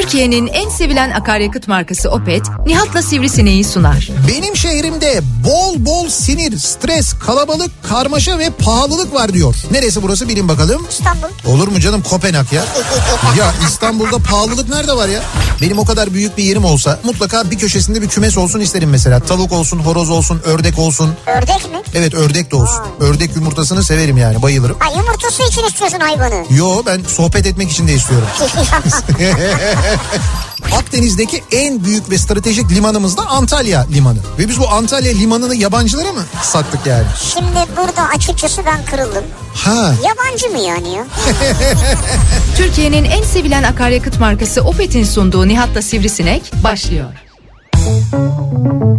Türkiye'nin en sevilen akaryakıt markası Opet, Nihat'la Sivrisineği sunar. Benim şehrimde bol bol sinir, stres, kalabalık, karmaşa ve pahalılık var diyor. Neresi burası bilin bakalım. İstanbul. Olur mu canım Kopenhag ya? ya İstanbul'da pahalılık nerede var ya? Benim o kadar büyük bir yerim olsa mutlaka bir köşesinde bir kümes olsun isterim mesela. Tavuk olsun, horoz olsun, ördek olsun. Ördek mi? Evet ördek de olsun. Ördek yumurtasını severim yani bayılırım. Ha yumurtası için istiyorsun hayvanı. Yo ben sohbet etmek için de istiyorum. Akdeniz'deki en büyük ve stratejik limanımız da Antalya Limanı. Ve biz bu Antalya Limanı'nı yabancılara mı sattık yani? Şimdi burada açıkçası ben kırıldım. Ha. Yabancı mı yani ya? Türkiye'nin en sevilen akaryakıt markası Opet'in sunduğu Nihat'la Sivrisinek başlıyor. Türkiye'nin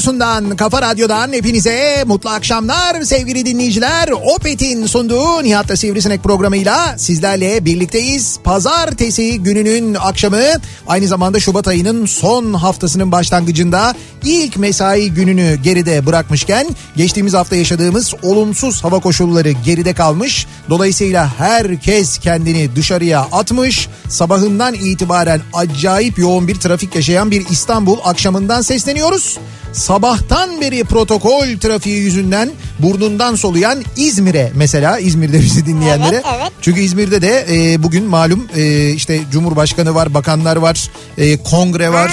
radyosundan, kafa radyodan hepinize mutlu akşamlar sevgili dinleyiciler. Opet'in sunduğu Nihat'la Sivrisinek programıyla sizlerle birlikteyiz. Pazartesi gününün akşamı aynı zamanda Şubat ayının son haftasının başlangıcında ilk mesai gününü geride bırakmışken geçtiğimiz hafta yaşadığımız olumsuz hava koşulları geride kalmış. Dolayısıyla herkes kendini dışarıya atmış. Sabahından itibaren acayip yoğun bir trafik yaşayan bir İstanbul akşamından sesleniyoruz. Sabahtan beri protokol trafiği yüzünden burnundan soluyan İzmir'e mesela İzmir'de bizi dinleyenlere. Evet, evet. Çünkü İzmir'de de e, bugün malum e, işte Cumhurbaşkanı var, bakanlar var, e, kongre var.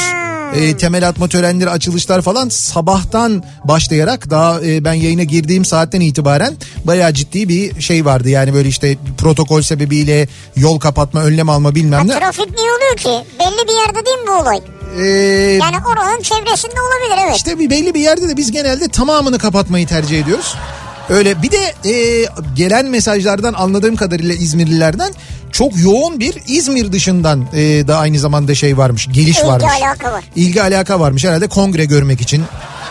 E, temel atma törenleri, açılışlar falan sabahtan başlayarak daha e, ben yayına girdiğim saatten itibaren bayağı ciddi bir şey vardı. Yani böyle işte protokol sebebiyle yol kapatma, önlem alma bilmem ne. Trafik niye oluyor ki? Belli bir yerde değil mi bu olay? E, Yani oranın çevresinde olabilir evet. İşte bir belli bir yerde de biz genelde tamamını kapatmayı tercih ediyoruz. Öyle bir de e, gelen mesajlardan anladığım kadarıyla İzmirlilerden çok yoğun bir İzmir dışından e, da aynı zamanda şey varmış, geliş İlgi varmış. alaka var. İlgi alaka varmış herhalde kongre görmek için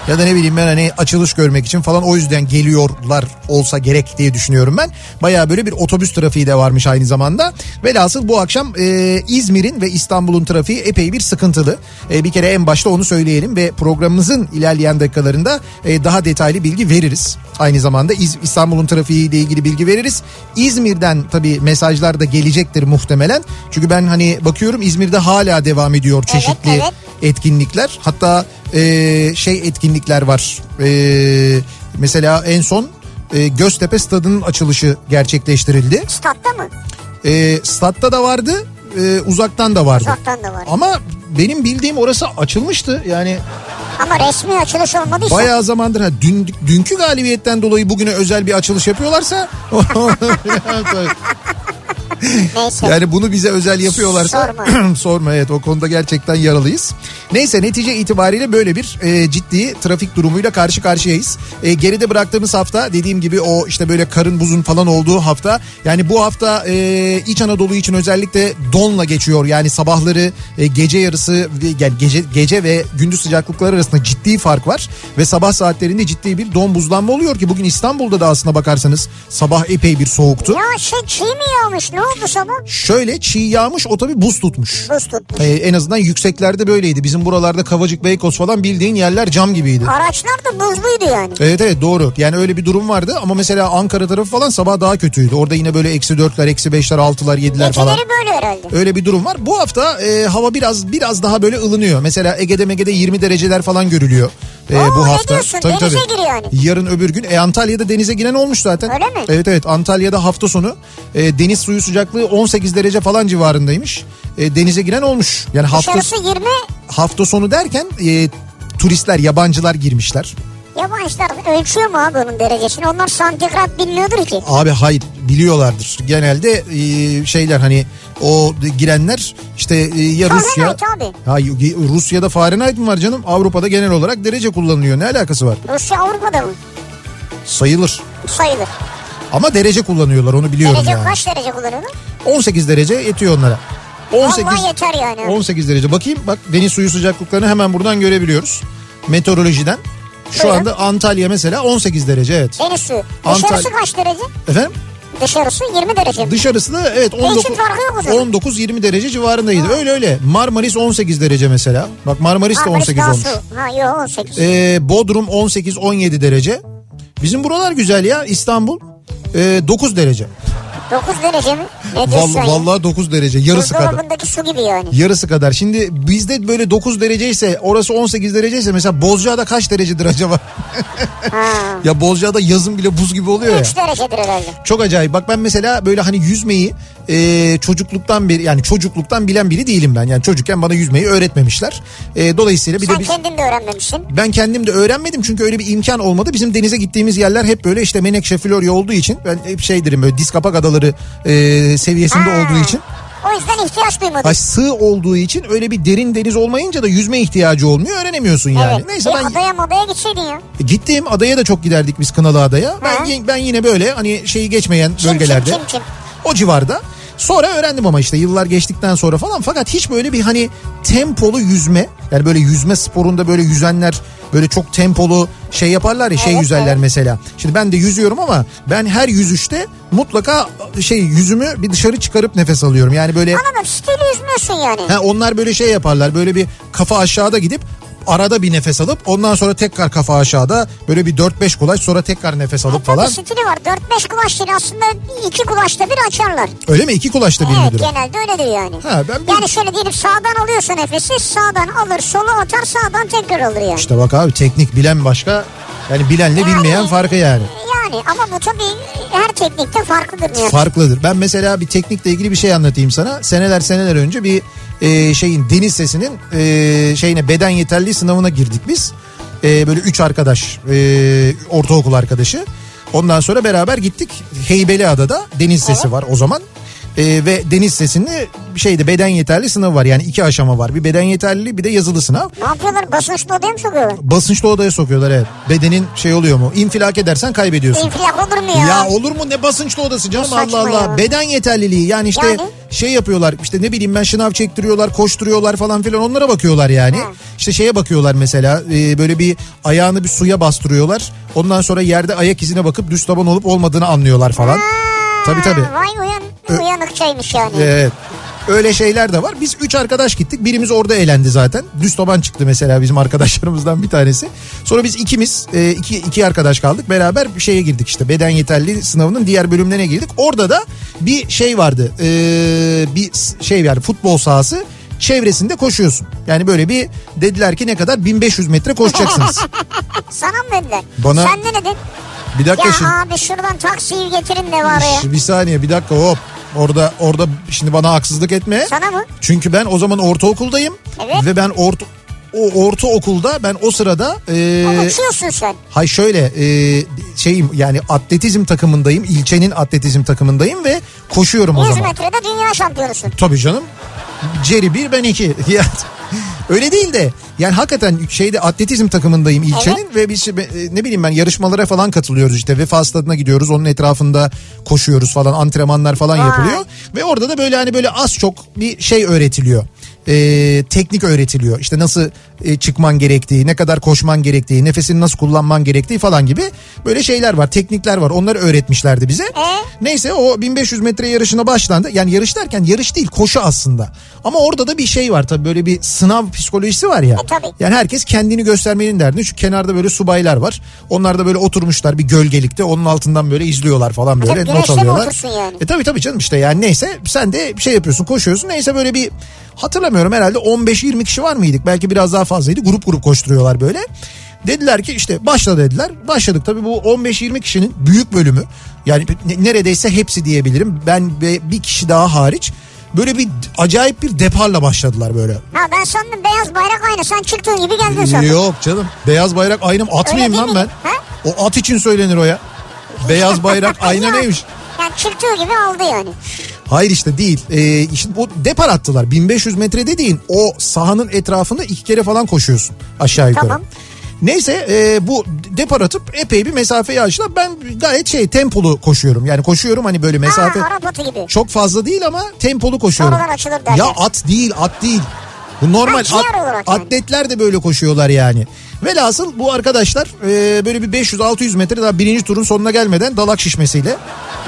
ya da ne bileyim ben hani açılış görmek için falan o yüzden geliyorlar olsa gerek diye düşünüyorum ben. Baya böyle bir otobüs trafiği de varmış aynı zamanda. Velhasıl bu akşam e, İzmir'in ve İstanbul'un trafiği epey bir sıkıntılı. E, bir kere en başta onu söyleyelim ve programımızın ilerleyen dakikalarında e, daha detaylı bilgi veririz. Aynı zamanda İz- İstanbul'un trafiği ile ilgili bilgi veririz. İzmir'den tabii mesajlar da gelecektir muhtemelen. Çünkü ben hani bakıyorum İzmir'de hala devam ediyor çeşitli evet. etkinlikler. Hatta e, şey etkinlikler var. E, mesela en son e, Göztepe Stadı'nın açılışı gerçekleştirildi. Statta mı? E, statta da vardı, e, uzaktan da vardı. Uzaktan da var. Ama benim bildiğim orası açılmıştı. Yani Ama resmi açılış olmadıysa. bayağı zamandır ha, dün, dünkü galibiyetten dolayı bugüne özel bir açılış yapıyorlarsa Neyse. Yani bunu bize özel yapıyorlarsa Sorma. sorma evet o konuda gerçekten yaralıyız. Neyse netice itibariyle böyle bir e, ciddi trafik durumuyla karşı karşıyayız. E, geride bıraktığımız hafta dediğim gibi o işte böyle karın buzun falan olduğu hafta. Yani bu hafta e, İç Anadolu için özellikle donla geçiyor. Yani sabahları e, gece yarısı yani gece gece ve gündüz sıcaklıkları arasında ciddi fark var ve sabah saatlerinde ciddi bir don buzlanma oluyor ki bugün İstanbul'da da aslına bakarsanız sabah epey bir soğuktu. Ya şey çiğ mi yağmış? Ne oldu sabah? Şöyle çiğ yağmış o tabii buz tutmuş. Buz tutmuş. Ee, en azından yükseklerde böyleydi. Bizim buralarda Kavacık, Beykoz falan bildiğin yerler cam gibiydi. Araçlar da buzluydu yani. Evet evet doğru. Yani öyle bir durum vardı ama mesela Ankara tarafı falan sabah daha kötüydü. Orada yine böyle eksi dörtler, eksi beşler, altılar, yediler falan. Geceleri böyle herhalde. Öyle bir durum var. Bu hafta e, hava biraz biraz daha böyle ılınıyor. Mesela Ege'de Mege'de 20 dereceler falan görülüyor. E, Oo, bu hafta. diyorsun? Denize giriyor yani. Yarın öbür gün. E, Antalya'da denize giren olmuş zaten. Öyle mi? Evet evet Antalya'da hafta sonu e, deniz suyu sıcaklığı 18 derece falan civarındaymış. E, denize giren olmuş. Yani hafta Dışarısı 20 hafta sonu derken e, turistler, yabancılar girmişler. yabancılar ölçüyor mu abi onun derecesini? Onlar santigrat bilmiyordur ki. Abi hayır biliyorlardır. Genelde e, şeyler hani O girenler işte e, ya Fahrenheit Rusya. abi. Ha, Rusya'da Fahrenheit mi var canım? Avrupa'da genel olarak derece kullanılıyor. Ne alakası var? Rusya Avrupa'da mı? Sayılır. Sayılır. Ama derece kullanıyorlar onu biliyorum Derece yani. kaç derece kullanıyorlar? 18 derece yetiyor onlara. 18 Vallahi yeter yani. 18 derece. Bakayım bak deniz suyu sıcaklıklarını hemen buradan görebiliyoruz. Meteorolojiden. Şu Buyurun. anda Antalya mesela 18 derece evet. Deniz suyu. Antal- Dışarısı kaç derece? Efendim? Dışarısı 20 derece? Dışarısı da evet Değişim farkı yok o zaman. 19 20 derece civarındaydı. Öyle öyle. Marmaris 18 derece mesela. Bak Marmaris de Marmaris 18 daha olmuş. su. Ha yok 18. Ee, Bodrum 18 17 derece. Bizim buralar güzel ya İstanbul. Ee, 9 derece. 9 derece mi? Diyorsun Vallahi, ya? vallahi 9 derece yarısı kadar. Su gibi yani. Yarısı kadar. Şimdi bizde böyle 9 dereceyse orası 18 dereceyse mesela Bozcaada kaç derecedir acaba? Ya Bozcaada yazın bile buz gibi oluyor ya. 3 derecedir herhalde. Çok acayip. Bak ben mesela böyle hani yüzmeyi e, çocukluktan beri yani çocukluktan bilen biri değilim ben. Yani çocukken bana yüzmeyi öğretmemişler. E, dolayısıyla bir Sen de biz, kendin de öğrenmemişsin. ben kendim de öğrenmedim çünkü öyle bir imkan olmadı. Bizim denize gittiğimiz yerler hep böyle işte Menekşe, Florya olduğu için ben hep şeydirim böyle diz kapak adaları e, seviyesinde Ha. olduğu için. O yüzden ihtiyaç duymadın. Ay sığ olduğu için öyle bir derin deniz olmayınca da yüzme ihtiyacı olmuyor. Öğrenemiyorsun yani. evet. Neyse Bir ben adaya madaya gitseydin ya. gittim adaya da çok giderdik biz Kınalı Adaya. Ben, Ha. ben yine böyle hani şeyi geçmeyen Kim bölgelerde. kim kim kim? O civarda. Sonra öğrendim ama işte yıllar geçtikten sonra falan fakat hiç böyle bir hani tempolu yüzme yani böyle yüzme sporunda böyle yüzenler böyle çok tempolu şey yaparlar ya şey Evet, yüzerler evet. mesela. Şimdi ben de yüzüyorum ama ben her yüzüşte mutlaka şey yüzümü bir dışarı çıkarıp nefes alıyorum. Yani böyle Anladım stili yüzmüyorsun yani. Ha, onlar böyle şey yaparlar böyle bir kafa aşağıda gidip arada bir nefes alıp ondan sonra tekrar kafa aşağıda böyle bir 4-5 kulaç sonra tekrar nefes alıp Tabii falan. stili var. 4-5 kulaç değil aslında 2 kulaçta bir açarlar. Öyle mi? İki kulaçta bir Evet müdür? o? genelde öyledir yani. Ha, ben bir- Yani şöyle diyelim sağdan alıyorsa nefesi sağdan alır solu atar sağdan tekrar alır yani. İşte bak abi teknik bilen başka yani bilenle Yani- bilmeyen farkı yani. Yani ama bu tabii her teknikte farklıdır. Yani. Farklıdır. Ben mesela bir teknikle ilgili bir şey anlatayım sana. Seneler seneler önce bir e, şeyin deniz sesinin e, şeyine beden yeterliği sınavına girdik biz. E, böyle üç arkadaş e, ortaokul arkadaşı. Ondan sonra beraber gittik Heybeliada'da deniz sesi var o zaman. E, ve deniz sesinde şeyde beden yeterli sınavı var. Yani iki aşama var. Bir beden yeterliliği bir de yazılı sınav. Ne yapıyorlar basınçlı odaya mı sokuyorlar? Basınçlı odaya sokuyorlar evet. Bedenin şey oluyor mu? İnfilak edersen kaybediyorsun. İnfilak olur mu ya? Ya olur mu ne basınçlı odası canım Allah Allah. ya. Beden yeterliliği yani işte Yani? şey yapıyorlar işte ne bileyim ben şınav çektiriyorlar koşturuyorlar falan filan onlara bakıyorlar yani. Ha. İşte şeye bakıyorlar mesela e, böyle bir ayağını bir suya bastırıyorlar. Ondan sonra yerde ayak izine bakıp düz taban olup olmadığını anlıyorlar falan. Ha, Tabii, tabii. Vay uyan, uyanıkçaymış yani. Evet. Öyle şeyler de var. Biz üç arkadaş gittik. Birimiz orada eğlendi zaten. Düz taban çıktı mesela bizim arkadaşlarımızdan bir tanesi. Sonra biz ikimiz e, iki, iki arkadaş kaldık. Beraber bir şeye girdik işte. Beden yeterli sınavının diğer bölümlerine girdik. Orada da bir şey vardı. E, bir şey yani futbol sahası çevresinde koşuyorsun. Yani böyle bir dediler ki ne kadar 1500 metre koşacaksınız. Sana mı dediler? Bana- Sen ne dedin? Bir dakika ya şimdi. abi şuradan taksiyi getirin de var ya. Bir saniye bir dakika hop. Orada orada şimdi bana haksızlık etme. Sana mı? Çünkü ben o zaman ortaokuldayım. Evet. Ve ben orta o ortaokulda ben o sırada e, uçuyorsun sen. Hay şöyle e, şeyim yani atletizm takımındayım. ilçenin atletizm takımındayım ve koşuyorum o zaman. 100 metrede dünya şampiyonusun. Tabii canım. Jerry 1 ben 2. Öyle değil de yani hakikaten şeyde atletizm takımındayım ilçenin ve biz e, ne bileyim ben yarışmalara falan katılıyoruz işte Vefa Stadı'na gidiyoruz onun etrafında koşuyoruz falan antrenmanlar falan Vay. yapılıyor ve orada da böyle hani böyle az çok bir şey öğretiliyor. Ee, teknik öğretiliyor işte nasıl e, çıkman gerektiği ne kadar koşman gerektiği nefesini nasıl kullanman gerektiği falan gibi böyle şeyler var teknikler var onları öğretmişlerdi bize. E? Neyse o 1500 metre yarışına başlandı. Yani yarış derken yarış değil koşu aslında. Ama orada da bir şey var tabii böyle bir sınav psikolojisi var ya. E, tabii. Yani herkes kendini göstermenin derdinde. Şu kenarda böyle subaylar var. Onlar da böyle oturmuşlar bir gölgelikte. Onun altından böyle izliyorlar falan böyle Tabii not alıyorlar. yani? E tabii tabii canım işte yani neyse sen de bir şey yapıyorsun koşuyorsun. Neyse böyle bir hatırlamıyorum herhalde 15-20 kişi var mıydık? Belki biraz daha fazlaydı. Grup grup koşturuyorlar böyle. Dediler ki işte başla dediler. Başladık tabii bu 15-20 kişinin büyük bölümü yani ne- neredeyse hepsi diyebilirim. Ben ve bir kişi daha hariç böyle bir acayip bir deparla başladılar böyle. Ha ben sandım beyaz bayrak aynı. Sen çıktığın gibi geldin sandım. Yok canım. Beyaz bayrak aynım at Öyle mıyım lan mi? ben? Ha? O at için söylenir o ya. Beyaz bayrak ayna neymiş? Yani çıktığı gibi aldı yani. Hayır işte değil. Ee, işte bu depar attılar. 1500 metre dediğin o sahanın etrafında iki kere falan koşuyorsun aşağı yukarı. Tamam. Neyse e, bu depar atıp epey bir mesafeyi aştılar. Ben gayet şey tempolu koşuyorum. Yani koşuyorum hani böyle mesafe Ha, gibi. çok fazla değil ama tempolu koşuyorum. Ya at değil at değil. Bu normal Ha, at- atletler de böyle koşuyorlar yani. Velhasıl bu arkadaşlar e, böyle bir 500-600 metre daha birinci turun sonuna gelmeden dalak şişmesiyle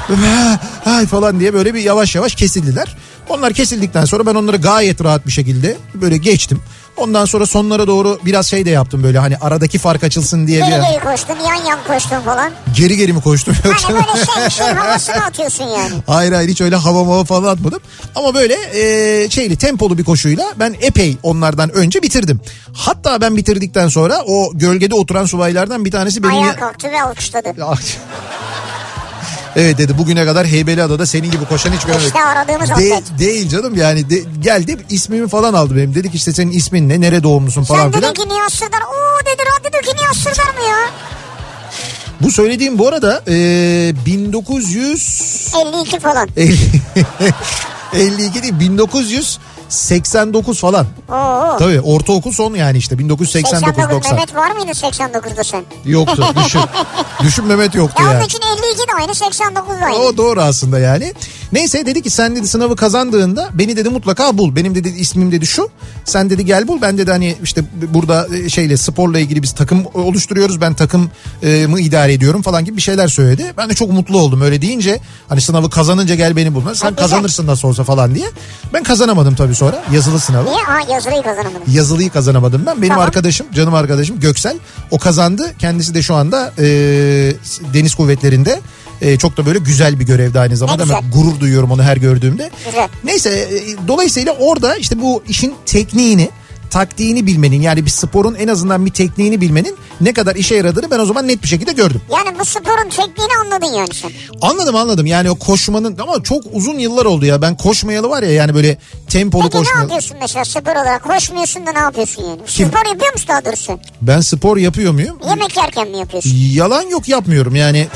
ay falan diye böyle bir yavaş yavaş kesildiler. Onlar kesildikten sonra ben onları gayet rahat bir şekilde böyle geçtim. Ondan sonra sonlara doğru biraz şey de yaptım böyle hani aradaki fark açılsın diye Geri bir geri koştun yan yan koştun falan. geri geri mi koştum? Hani böyle şey şey havasını atıyorsun yani. Hayır hayır hiç öyle hava hava falan atmadım. Ama böyle e, şeyli tempolu bir koşuyla ben epey onlardan önce bitirdim. Hatta ben bitirdikten sonra o gölgede oturan subaylardan bir tanesi benim... Ayağa kalktı ve alkışladı. Evet dedi bugüne kadar Heybeliada'da senin gibi koşan hiç görmedim. İşte aradığımız De- değil canım yani de- geldi ismimi falan aldı benim. Dedik işte senin ismin ne nere doğumlusun falan Sen filan. dedin ki Nihat Sırdar. Oo dedi radyo ki Nihat Sırdar mı ya? Bu söylediğim bu arada e, 1900 52 falan. 52 değil 1989 falan. Oo. Tabii ortaokul son yani işte 89 1989-90. Mehmet var mıydı 89'da sen? Yoktu düşün. düşün Mehmet yoktu Ya yani. onun için 52 de aynı 89 da aynı. O doğru aslında yani. Neyse dedi ki sen dedi sınavı kazandığında beni dedi mutlaka bul. Benim dedi ismim dedi şu. Sen dedi gel bul. Ben dedi hani işte burada e, şeyle sporla ilgili biz takım oluşturuyoruz. Ben takımı idare ediyorum falan gibi bir şeyler söyledi. Ben de çok mutlu oldum öyle deyince. Hani sınavı kazanınca gel beni bul. Sen kazanırsın nasıl olsa falan diye. Ben kazanamadım tabii sonra yazılı sınavı. Niye? Ha yazılıyı kazanamadın. Yazılıyı kazanamadım ben. Benim Tamam. arkadaşım, canım arkadaşım Göksel o kazandı. Kendisi de şu anda e, deniz kuvvetlerinde. E, çok da böyle güzel bir görevde aynı zamanda. Ne Ben gurur duyuyorum onu her gördüğümde. Güzel. Neyse e, dolayısıyla orada işte bu işin tekniğini taktiğini bilmenin yani bir sporun en azından bir tekniğini bilmenin ne kadar işe yaradığını ben o zaman net bir şekilde gördüm. Yani bu sporun tekniğini anladın yani sen. Anladım anladım yani o koşmanın ama çok uzun yıllar oldu ya ben koşmayalı var ya yani böyle tempolu Peki ne koşmayalı. yapıyorsun mesela spor olarak? Koşmuyorsun da ne yapıyorsun yani? Kim? Spor yapıyor musun daha doğrusu? Ben spor yapıyor muyum? Yemek yerken mi yapıyorsun? Yalan yok yapmıyorum yani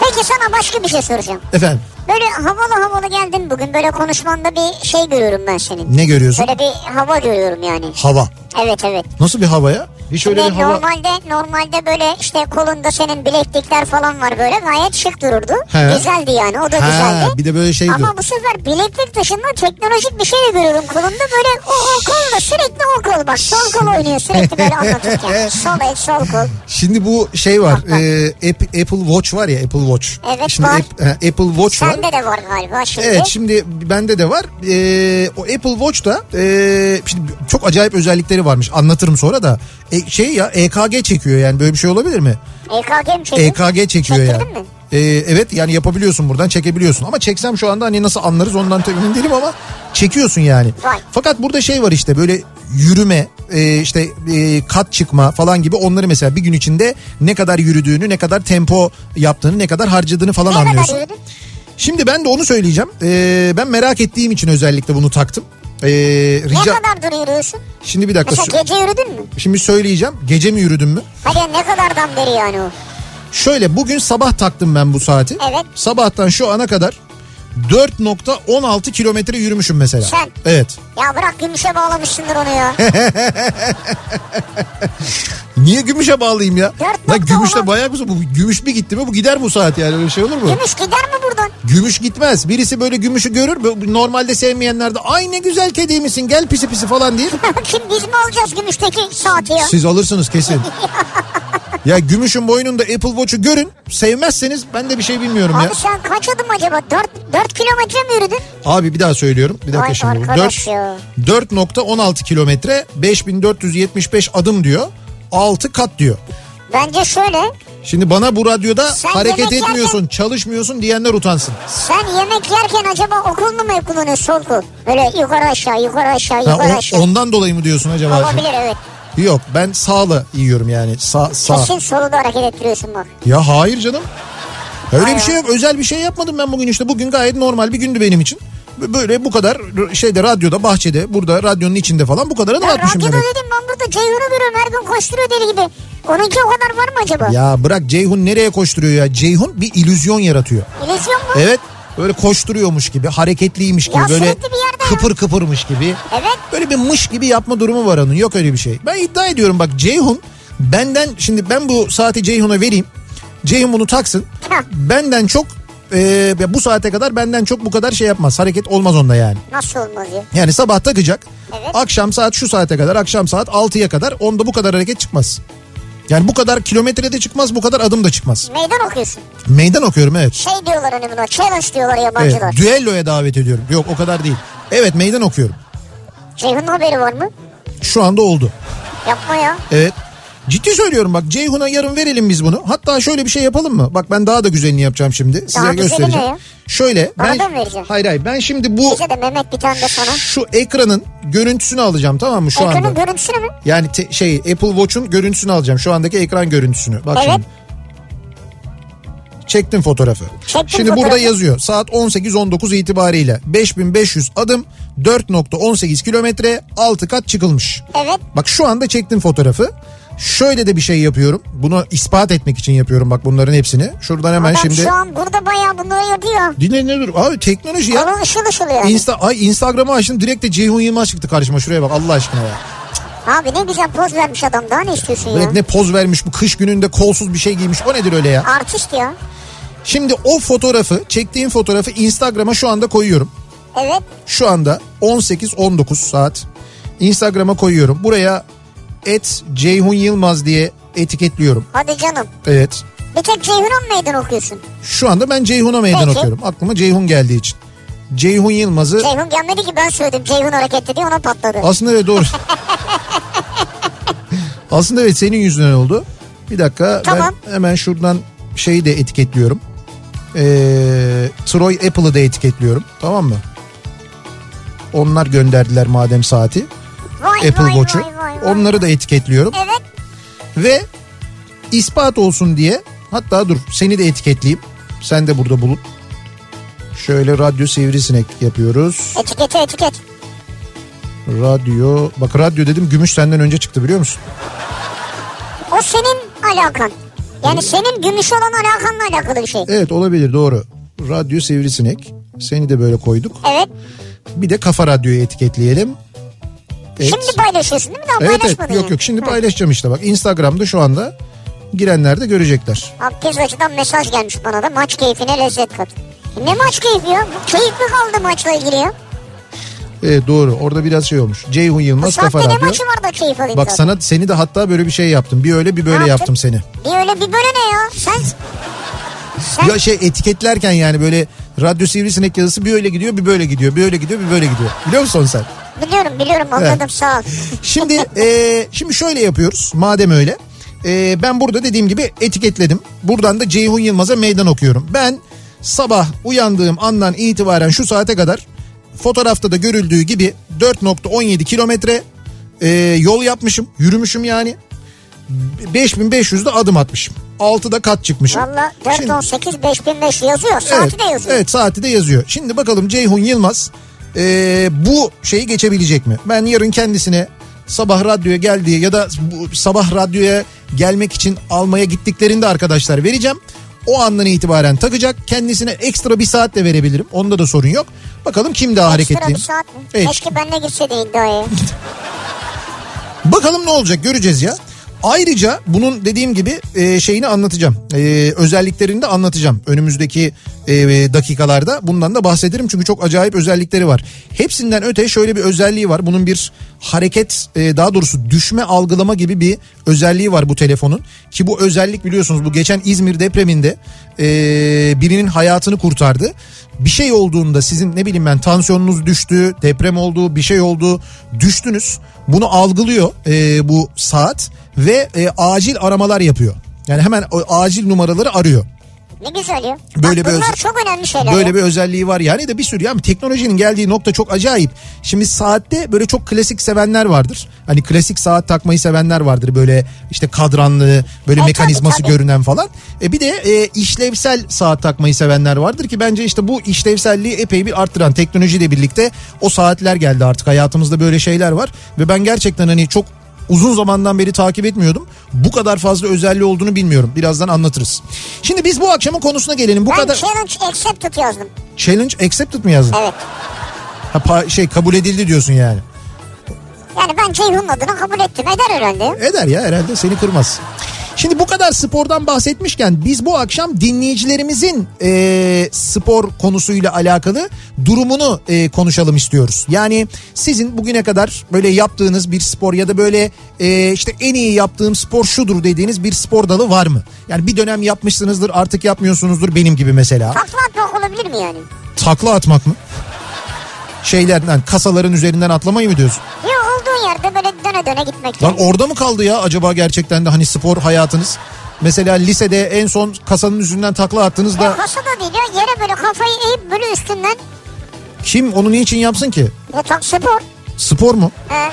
Peki sana başka bir şey soracağım. efendim Böyle havalı havalı geldin bugün böyle konuşmanda bir şey görüyorum ben senin. ne görüyorsun? Böyle bir hava görüyorum yani. Hava. Evet evet. Nasıl bir hava ya? Hiç öyle bir hava. normalde normalde böyle işte kolunda senin bileklikler falan var böyle gayet şık dururdu. He. Güzeldi yani o da Ha, güzeldi. bir de böyle şey Ama bu sefer bileklik dışında teknolojik bir şey de görüyorum kolunda böyle o, o kol da sürekli o kol bak sol kol oynuyor sürekli böyle anlatırken. sol el sol kol. Şimdi bu şey var. E, App- Apple Watch var ya Apple Watch. Evet, Şimdi var. App- e, Apple Watch var. Sende de var galiba şimdi. Evet şimdi bende de var. Ee, o Apple Watch'ta e, şimdi çok acayip özellikleri varmış. Anlatırım sonra da. E, şey ya EKG çekiyor yani böyle bir şey olabilir mi? EKG mi çektin? EKG çekiyor yani. Çektirdin mi? Ee, evet yani yapabiliyorsun buradan çekebiliyorsun ama çeksem şu anda hani nasıl anlarız ondan tabii emin değilim ama çekiyorsun yani. Vay. Fakat burada şey var işte böyle yürüme e, işte e, kat çıkma falan gibi onları mesela bir gün içinde ne kadar yürüdüğünü ne kadar tempo yaptığını ne kadar harcadığını falan Ne anlıyorsun. kadar yürüdün? Şimdi ben de onu söyleyeceğim. Ee, ben merak ettiğim için özellikle bunu taktım. Ee, Ne rica... kadardır yürüyorsun? Şimdi bir dakika. Mesela gece yürüdün mü? Şimdi söyleyeceğim. Gece mi yürüdüm mü? Hadi ne kadardan beri yani o? Şöyle bugün sabah taktım ben bu saati. Evet. Sabahtan şu ana kadar 4.16 kilometre yürümüşüm mesela. Sen? Evet. Ya bırak gümüşe bağlamışsındır onu ya. Niye gümüşe bağlayayım ya? 4.16 Lan gümüşle bayağı mısın? Bu gümüş bir gitti mi bu gider bu saat yani öyle şey olur mu? Gümüş gider mi buradan? Gümüş gitmez. Birisi böyle gümüşü görür. Normalde sevmeyenler de ay ne güzel kediymişsin gel pisi pisi falan diye. Kim biz mi alacağız gümüşteki saati ya? Siz alırsınız kesin. ya gümüşün boynunda Apple Watch'u görün. Sevmezseniz ben de bir şey bilmiyorum ya. Abi sen kaç adım acaba? 4, 4 kilometre mi yürüdün? Abi bir daha söylüyorum. Bir dakika Vay şimdi. bu. arkadaş Dört- ya. 4.16 kilometre 5475 adım diyor. 6 kat diyor. Bence şöyle. Şimdi bana bu radyoda Sen hareket yemek yerken- etmiyorsun, çalışmıyorsun diyenler utansın. Sen yemek yerken acaba o kolunu mu kullanıyorsun sol kol? Böyle yukarı aşağı yukarı aşağı Ha, yukarı o- aşağı. ondan dolayı mı diyorsun acaba? Olabilir evet. Yok ben sağla yiyorum yani. Sağ, sağ. Kesin solu da hareket ettiriyorsun bak. Ya hayır canım. Öyle Hayır. bir şey yok. Özel bir şey yapmadım ben bugün işte. Bugün gayet normal bir gündü benim için. Böyle bu kadar şeyde radyoda bahçede burada radyonun içinde falan bu kadar adım Ya atmışım radyoda demek. dedim ben burada Ceyhun'u görüyorum her gün koşturuyor deli gibi. Onunki o kadar var mı acaba? Ya bırak Ceyhun nereye koşturuyor ya? Ceyhun bir illüzyon yaratıyor. İllüzyon mu? Evet. Böyle koşturuyormuş gibi, hareketliymiş gibi, Ya böyle kıpır kıpırmış gibi. Evet. Böyle bir mış gibi yapma durumu var onun. Yok öyle bir şey. Ben iddia ediyorum bak Ceyhun benden şimdi ben bu saati Ceyhun'a vereyim. Ceyhun bunu taksın. Benden çok e, bu saate kadar benden çok bu kadar şey yapmaz. Hareket olmaz onda yani. Nasıl olmaz ya? Yani sabah takacak. Evet. Akşam saat şu saate kadar, akşam saat 6'ya kadar onda bu kadar hareket çıkmaz. Yani bu kadar kilometrede çıkmaz, bu kadar adım da çıkmaz. Meydan okuyorsun. Meydan okuyorum evet. Şey diyorlar hani buna challenge diyorlar evet. yabancılar. Düelloya davet ediyorum. Yok o kadar değil. Evet meydan okuyorum. Ceyhun'un haberi var mı? Şu anda oldu. Yapma ya. Evet. Ciddi söylüyorum bak Ceyhun'a yarın verelim biz bunu. Hatta şöyle bir şey yapalım mı? Bak ben daha da güzelini yapacağım şimdi. Size Daha göstereceğim. Şöyle Bana ben da mı? Hayır hayır ben şimdi bu Bize de Mehmet bir tane de sana. şu ekranın görüntüsünü alacağım tamam mı şu Ekranın anda? görüntüsünü mü? Yani te- şey Apple Watch'un görüntüsünü alacağım. Şu andaki ekran görüntüsünü. Bak Evet. şimdi. Çektim fotoğrafı. Çektim şimdi burada fotoğrafı. yazıyor. Saat 18.19 itibariyle 5500 adım 4.18 kilometre 6 kat çıkılmış. Evet. Bak şu anda çektim fotoğrafı. Şöyle de bir şey yapıyorum. Bunu ispat etmek için yapıyorum bak bunların hepsini. Şuradan hemen Adam şimdi. şu an burada bayağı bunları yapıyor. Dinle ne dur? Abi teknoloji ya. Onun ışıl ışıl yani. Insta, ay Instagram'ı açtım direkt de Ceyhun Yılmaz çıktı karşıma şuraya bak Allah aşkına ya. Abi ne güzel poz vermiş adam daha ne istiyorsun ya? Böyle ne poz vermiş bu kış gününde kolsuz bir şey giymiş o nedir öyle ya? Artist ya. Şimdi o fotoğrafı çektiğim fotoğrafı Instagram'a şu anda koyuyorum. Evet. Şu anda 18-19 saat Instagram'a koyuyorum. Buraya et Ceyhun Yılmaz diye etiketliyorum. Hadi canım. Evet. Bir tek Ceyhun'a mı meydan okuyorsun? Şu anda ben Ceyhun'a meydan Peki. okuyorum. Aklıma Ceyhun geldiği için. Ceyhun Yılmaz'ı Ceyhun gelmedi ki ben söyledim Ceyhun hareketli diye ona patladı. aslında evet doğru. aslında evet senin yüzünden oldu. Bir dakika Tamam. ben hemen şuradan şeyi de etiketliyorum. Ee, Troy Apple'ı da etiketliyorum. Tamam mı? Onlar gönderdiler madem saati. Vay Apple vay Watch'u. vay vay vay. Onları da etiketliyorum. Evet. Ve ispat olsun diye hatta dur seni de etiketleyeyim. Sen de burada bulup şöyle radyo sivrisinek yapıyoruz. Etiketi etiket. Radyo bak radyo dedim gümüş senden önce çıktı biliyor musun? O senin alakan. Yani senin gümüş olan alakanla alakalı bir şey. Evet olabilir doğru. Radyo sivrisinek. Seni de böyle koyduk. Evet. Bir de kafa radyoyu etiketleyelim. Evet. Şimdi paylaşıyorsun değil mi? Daha Evet evet yok yok şimdi Hı. paylaşacağım işte bak Instagram'da şu anda girenler de görecekler. Abi pizzacıdan mesaj gelmiş bana da maç keyfine lezzet kat. Ne maç keyfi ya? Keyif mi kaldı maçla ilgili ya? Evet doğru orada biraz şey olmuş. Ceyhun Yılmaz kafa radyo. maçı var da keyif alayım Bak zaten. sana seni de hatta böyle bir şey yaptım. Bir öyle bir böyle yaptım seni. Bir öyle bir böyle ne ya? Sen... Sen Ya şey etiketlerken yani böyle radyo sivrisinek yazısı bir öyle gidiyor bir böyle gidiyor bir öyle gidiyor bir böyle gidiyor. Biliyor musun sen? biliyorum biliyorum anladım Evet. sağ ol. Şimdi e, şimdi şöyle yapıyoruz madem öyle. E, ben burada dediğim gibi etiketledim. Buradan da Ceyhun Yılmaz'a meydan okuyorum. Ben sabah uyandığım andan itibaren şu saate kadar fotoğrafta da görüldüğü gibi 4.17 kilometre e, yol yapmışım. Yürümüşüm yani. 5500'de adım atmışım. 6'da kat çıkmışım. Valla Şimdi- 418 5500 yazıyor. Saati evet, de yazıyor. Evet saati de yazıyor. Şimdi bakalım Ceyhun Yılmaz e, bu şeyi geçebilecek mi? Ben yarın kendisine sabah radyoya geldiği ya da bu sabah radyoya gelmek için almaya gittiklerinde arkadaşlar vereceğim. O andan itibaren takacak. Kendisine ekstra bir saat de verebilirim. Onda da sorun yok. Bakalım kim daha Ekstra hareketli. bir saat mi? Evet. Keşke girseydin iddiaya. Bakalım ne olacak göreceğiz ya. Ayrıca bunun dediğim gibi e, şeyini anlatacağım. E, özelliklerini de anlatacağım. Önümüzdeki e, dakikalarda bundan da bahsederim. Çünkü çok acayip özellikleri var. Hepsinden öte şöyle bir özelliği var. Bunun bir hareket e, daha doğrusu düşme algılama gibi bir özelliği var bu telefonun. Ki bu özellik biliyorsunuz bu geçen İzmir depreminde e, birinin hayatını kurtardı. Bir şey olduğunda sizin ne bileyim ben tansiyonunuz düştü, deprem oldu, bir şey oldu, düştünüz. Bunu algılıyor e, bu saat ve e, acil aramalar yapıyor. Yani hemen o acil numaraları arıyor. Ne güzel ya. Böyle Bak bir özel- çok önemli şeyler. Böyle ya. bir özelliği var yani de bir sürü yani teknolojinin geldiği nokta çok acayip. Şimdi saatte böyle çok klasik sevenler vardır. Hani klasik saat takmayı sevenler vardır böyle işte kadranlı böyle E, mekanizması tabii, tabii. görünen falan. E bir de e, işlevsel saat takmayı sevenler vardır ki bence işte bu işlevselliği epey bir arttıran teknolojiyle birlikte o saatler geldi artık hayatımızda böyle şeyler var ve ben gerçekten hani çok Uzun zamandan beri takip etmiyordum. Bu kadar fazla özelliği olduğunu bilmiyorum. Birazdan anlatırız. Şimdi biz bu akşamın konusuna gelelim. Bu ben kadar challenge accepted yazdım. challenge accepted mi yazdın? Evet. Ha, şey kabul edildi diyorsun yani. Yani ben Ceyhun'un adına kabul ettim. Eder herhalde. Eder ya herhalde seni kırmaz. Şimdi bu kadar spordan bahsetmişken biz bu akşam dinleyicilerimizin e, spor konusuyla alakalı durumunu e, konuşalım istiyoruz. Yani sizin bugüne kadar böyle yaptığınız bir spor ya da böyle e, işte en iyi yaptığım spor şudur dediğiniz bir spor dalı var mı? Yani bir dönem yapmışsınızdır artık yapmıyorsunuzdur benim gibi mesela. Takla atmak olabilir mi yani? Takla atmak mı? Şeylerden kasaların üzerinden atlamayı mı diyorsun? Yok olduğun yerde böyle döne döne gitmek. Lan orada mı kaldı ya acaba gerçekten de hani spor hayatınız? Mesela lisede en son kasanın yüzünden takla attığınızda Ya kasada değil ya yere böyle kafayı eğip böyle üstünden. kim onu niçin yapsın ki? Ya tak spor. Spor mu? He.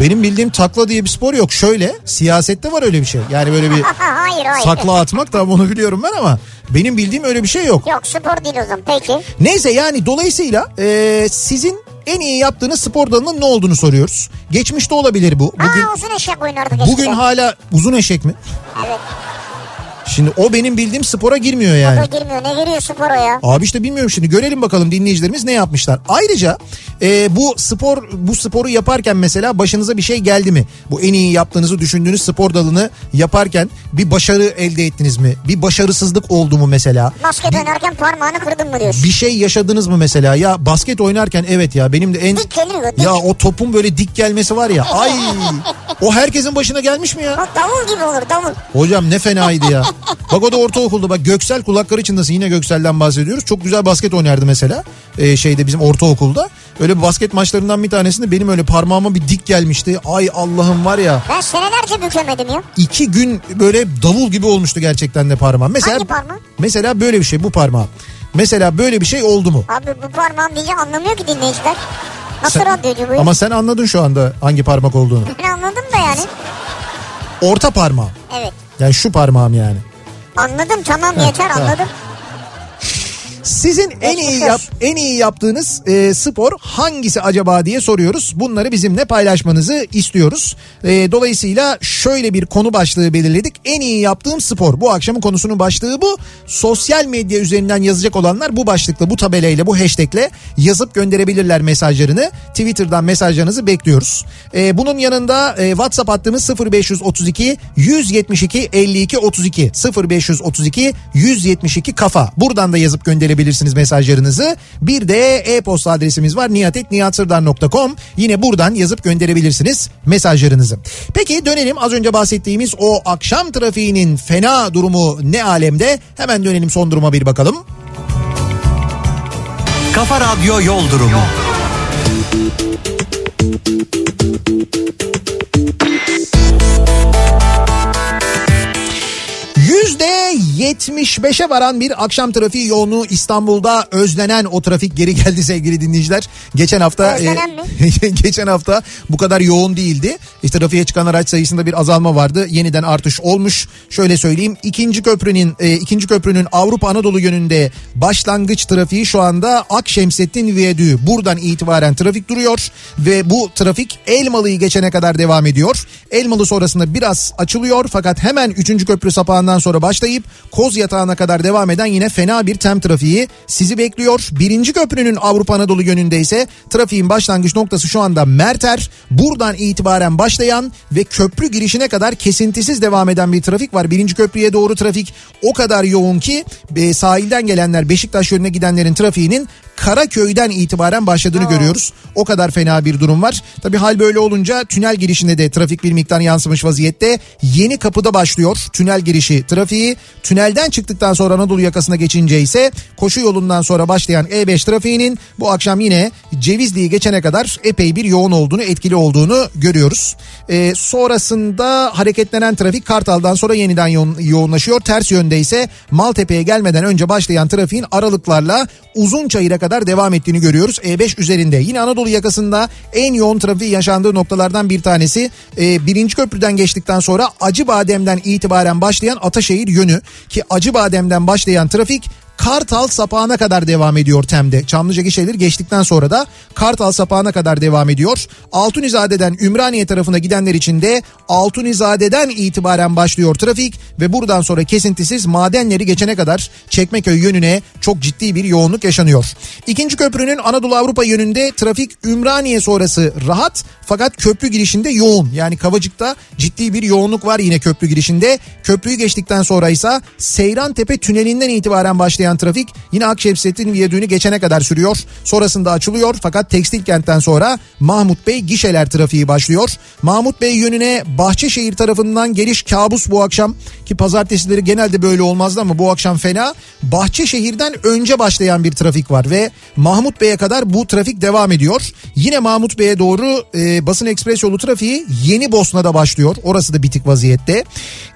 Benim bildiğim takla diye bir spor yok. Şöyle siyasette var öyle bir şey. Yani böyle bir hayır hayır. takla atmak tamam onu biliyorum ben ama benim bildiğim öyle bir şey yok. Yok spor değil o zaman peki. Neyse yani dolayısıyla e, sizin en iyi yaptığınız spor dalının ne olduğunu soruyoruz. Geçmişte olabilir bu. Bugün Aa uzun eşek oynardık bugün eskiden. hala uzun eşek mi? Evet. Şimdi o benim bildiğim spora girmiyor O yani. da girmiyor ne giriyor spora ya. Abi işte bilmiyorum şimdi görelim bakalım dinleyicilerimiz ne yapmışlar. Ayrıca e, bu spor bu sporu yaparken mesela başınıza bir şey geldi mi? Bu en iyi yaptığınızı düşündüğünüz spor dalını yaparken bir başarı elde ettiniz mi? Bir başarısızlık oldu mu mesela? Basket oynarken parmağını kırdın mı diyorsun. Bir şey yaşadınız mı mesela? Ya basket oynarken evet ya benim de en Dik geliyor dik. ya o topun böyle dik gelmesi var ya. Ay o herkesin başına gelmiş mi ya? O davul gibi olur davul. Hocam ne fenaydı ya. Bak o da ortaokulda bak Göksel kulakları çınlasın yine Göksel'den bahsediyoruz. Çok güzel basket oynardı mesela ee, şeyde bizim ortaokulda. Öyle bir basket maçlarından bir tanesinde benim öyle parmağıma bir dik gelmişti. Ay Allah'ım var ya Ben senelerce bükemedim ya. iki gün böyle davul gibi olmuştu gerçekten de parmağım. Mesela, Hangi parmağın? Mesela böyle bir şey bu parmağım. Mesela böyle bir şey oldu mu? Abi bu parmağım deyince anlamıyor ki dinleyiciler. Nasıl Sen- radyocu bu? Ama sen anladın şu anda hangi parmak olduğunu. Ben anladım da yani. Orta parmağım. Evet. Yani şu parmağım yani. Anladım tamam yeter anladım. Sizin en iyi yap, en iyi yaptığınız e, spor hangisi acaba diye soruyoruz. Bunları bizimle paylaşmanızı istiyoruz. E, dolayısıyla şöyle bir konu başlığı belirledik. En iyi yaptığım spor. Bu akşamın konusunun başlığı bu. Sosyal medya üzerinden yazacak olanlar bu başlıkla, bu tabelayla, bu hashtagle yazıp gönderebilirler mesajlarını. Twitter'dan mesajlarınızı bekliyoruz. E, bunun yanında e, WhatsApp hattımız 0532 172 52 32 0532 172 kafa. Buradan da yazıp gönderebilirsiniz mesajlarınızı. Bir de e-posta adresimiz var nihatetnihatsırdar.com. Yine buradan yazıp gönderebilirsiniz mesajlarınızı. Peki dönelim az önce bahsettiğimiz o akşam trafiğinin fena durumu ne alemde? Hemen dönelim son duruma bir bakalım. Kafa Radyo Yol Durumu. %75'e varan bir akşam trafiği yoğunluğu İstanbul'da özlenen o trafik geri geldi sevgili dinleyiciler. Geçen hafta mi? geçen hafta bu kadar yoğun değildi. İşte trafiğe çıkan araç sayısında bir azalma vardı. Yeniden artış olmuş. Şöyle söyleyeyim. ikinci köprünün e, ikinci köprünün Avrupa Anadolu yönünde başlangıç trafiği şu anda Akşemsettin Viyadüğü. Buradan itibaren trafik duruyor ve bu trafik Elmalı'yı geçene kadar devam ediyor. Elmalı sonrasında biraz açılıyor fakat hemen 3. köprü sapağından sonra başlayıp Koz Yatağı'na kadar devam eden yine fena bir tem trafiği sizi bekliyor. Birinci köprünün Avrupa Anadolu yönünde ise trafiğin başlangıç noktası şu anda Merter. Buradan itibaren başlayan ve köprü girişine kadar kesintisiz devam eden bir trafik var. Birinci köprüye doğru trafik o kadar yoğun ki e, sahilden gelenler Beşiktaş yönüne gidenlerin trafiğinin Karaköy'den itibaren başladığını görüyoruz. O kadar fena bir durum var. Tabii hal böyle olunca tünel girişinde de trafik bir miktar yansımış vaziyette. Yeni kapıda başlıyor tünel girişi trafiği. Tünelden çıktıktan sonra Anadolu yakasına geçince ise koşu yolundan sonra başlayan E5 trafiğinin bu akşam yine Cevizli'yi geçene kadar epey bir yoğun olduğunu, etkili olduğunu görüyoruz. Ee, sonrasında hareketlenen trafik Kartal'dan sonra yeniden yoğun, yoğunlaşıyor. Ters yönde ise Maltepe'ye gelmeden önce başlayan trafiğin aralıklarla Uzunçayır'a kadar devam ettiğini görüyoruz. E5 üzerinde. Yine Anadolu yakasında en yoğun trafiği yaşandığı noktalardan bir tanesi. E, birinci köprüden geçtikten sonra Acıbadem'den itibaren başlayan Ataşehir yönü ki Acıbadem'den başlayan trafik Kartal sapağına kadar devam ediyor Tem'de. Çamlıca gişeleri geçtikten sonra da Kartal sapağına kadar devam ediyor. Altunizade'den Ümraniye tarafına gidenler için de Altunizade'den itibaren başlıyor trafik ve buradan sonra kesintisiz madenleri geçene kadar Çekmeköy yönüne çok ciddi bir yoğunluk yaşanıyor. İkinci köprünün Anadolu Avrupa yönünde trafik Ümraniye sonrası rahat fakat köprü girişinde yoğun. Yani Kavacık'ta ciddi bir yoğunluk var yine köprü girişinde. Köprüyü geçtikten sonra ise Seyrantepe tünelinden itibaren başlayan trafik yine Akşemsettin Viyadüğü'nü geçene kadar sürüyor. Sonrasında açılıyor fakat tekstil kentten sonra Mahmut Bey gişeler trafiği başlıyor. Mahmut Bey yönüne Bahçeşehir tarafından geliş kabus bu akşam ki pazartesileri genelde böyle olmazdı ama bu akşam fena. Bahçeşehir'den önce başlayan bir trafik var ve Mahmut Bey'e kadar bu trafik devam ediyor. Yine Mahmut Bey'e doğru e, basın ekspres yolu trafiği Yeni Bosna'da başlıyor. Orası da bitik vaziyette.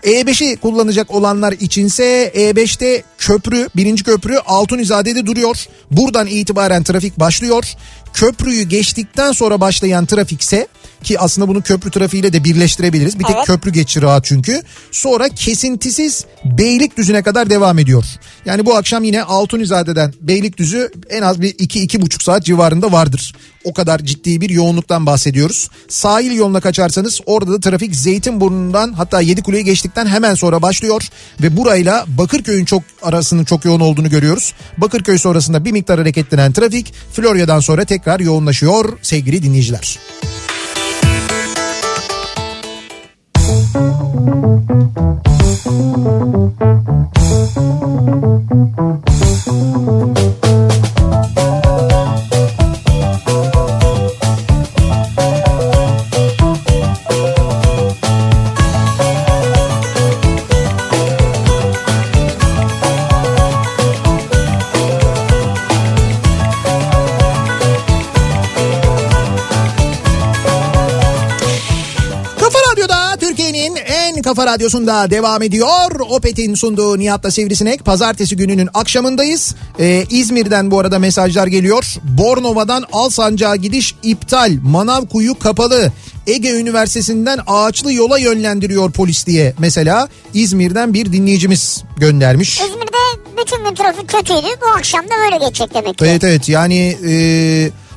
E5'i kullanacak olanlar içinse E5'te köprü, birinci köprü Altunizade'de duruyor. Buradan itibaren trafik başlıyor. Köprüyü geçtikten sonra başlayan trafikse ki aslında bunu köprü trafiğiyle de birleştirebiliriz. Bir tek Evet. köprü geçişi rahat çünkü. Sonra kesintisiz Beylikdüzü'ne kadar devam ediyor. Yani bu akşam yine Altunizade'den Beylikdüzü en az bir 2-2,5 saat civarında vardır. O kadar ciddi bir yoğunluktan bahsediyoruz. Sahil yoluna kaçarsanız orada da trafik Zeytinburnu'ndan hatta Yedikule'yi geçtikten hemen sonra başlıyor. Ve burayla Bakırköy'ün çok arasının çok yoğun olduğunu görüyoruz. Bakırköy sonrasında bir miktar hareketlenen trafik Florya'dan sonra tekrar yoğunlaşıyor sevgili dinleyiciler. Kafa kafa radyosunda devam ediyor. Opet'in sunduğu Nihat'la Sivrisinek. Pazartesi gününün akşamındayız. Ee, İzmir'den bu arada mesajlar geliyor. Bornova'dan Alsancak'a gidiş iptal. Manavkuyu kapalı. Ege Üniversitesi'nden ağaçlı yola yönlendiriyor polis diye. Mesela İzmir'den bir dinleyicimiz göndermiş. İzmir'de bütün gün trafik kötüydü. Bu akşam da böyle geçecek demek ki. Evet evet yani e,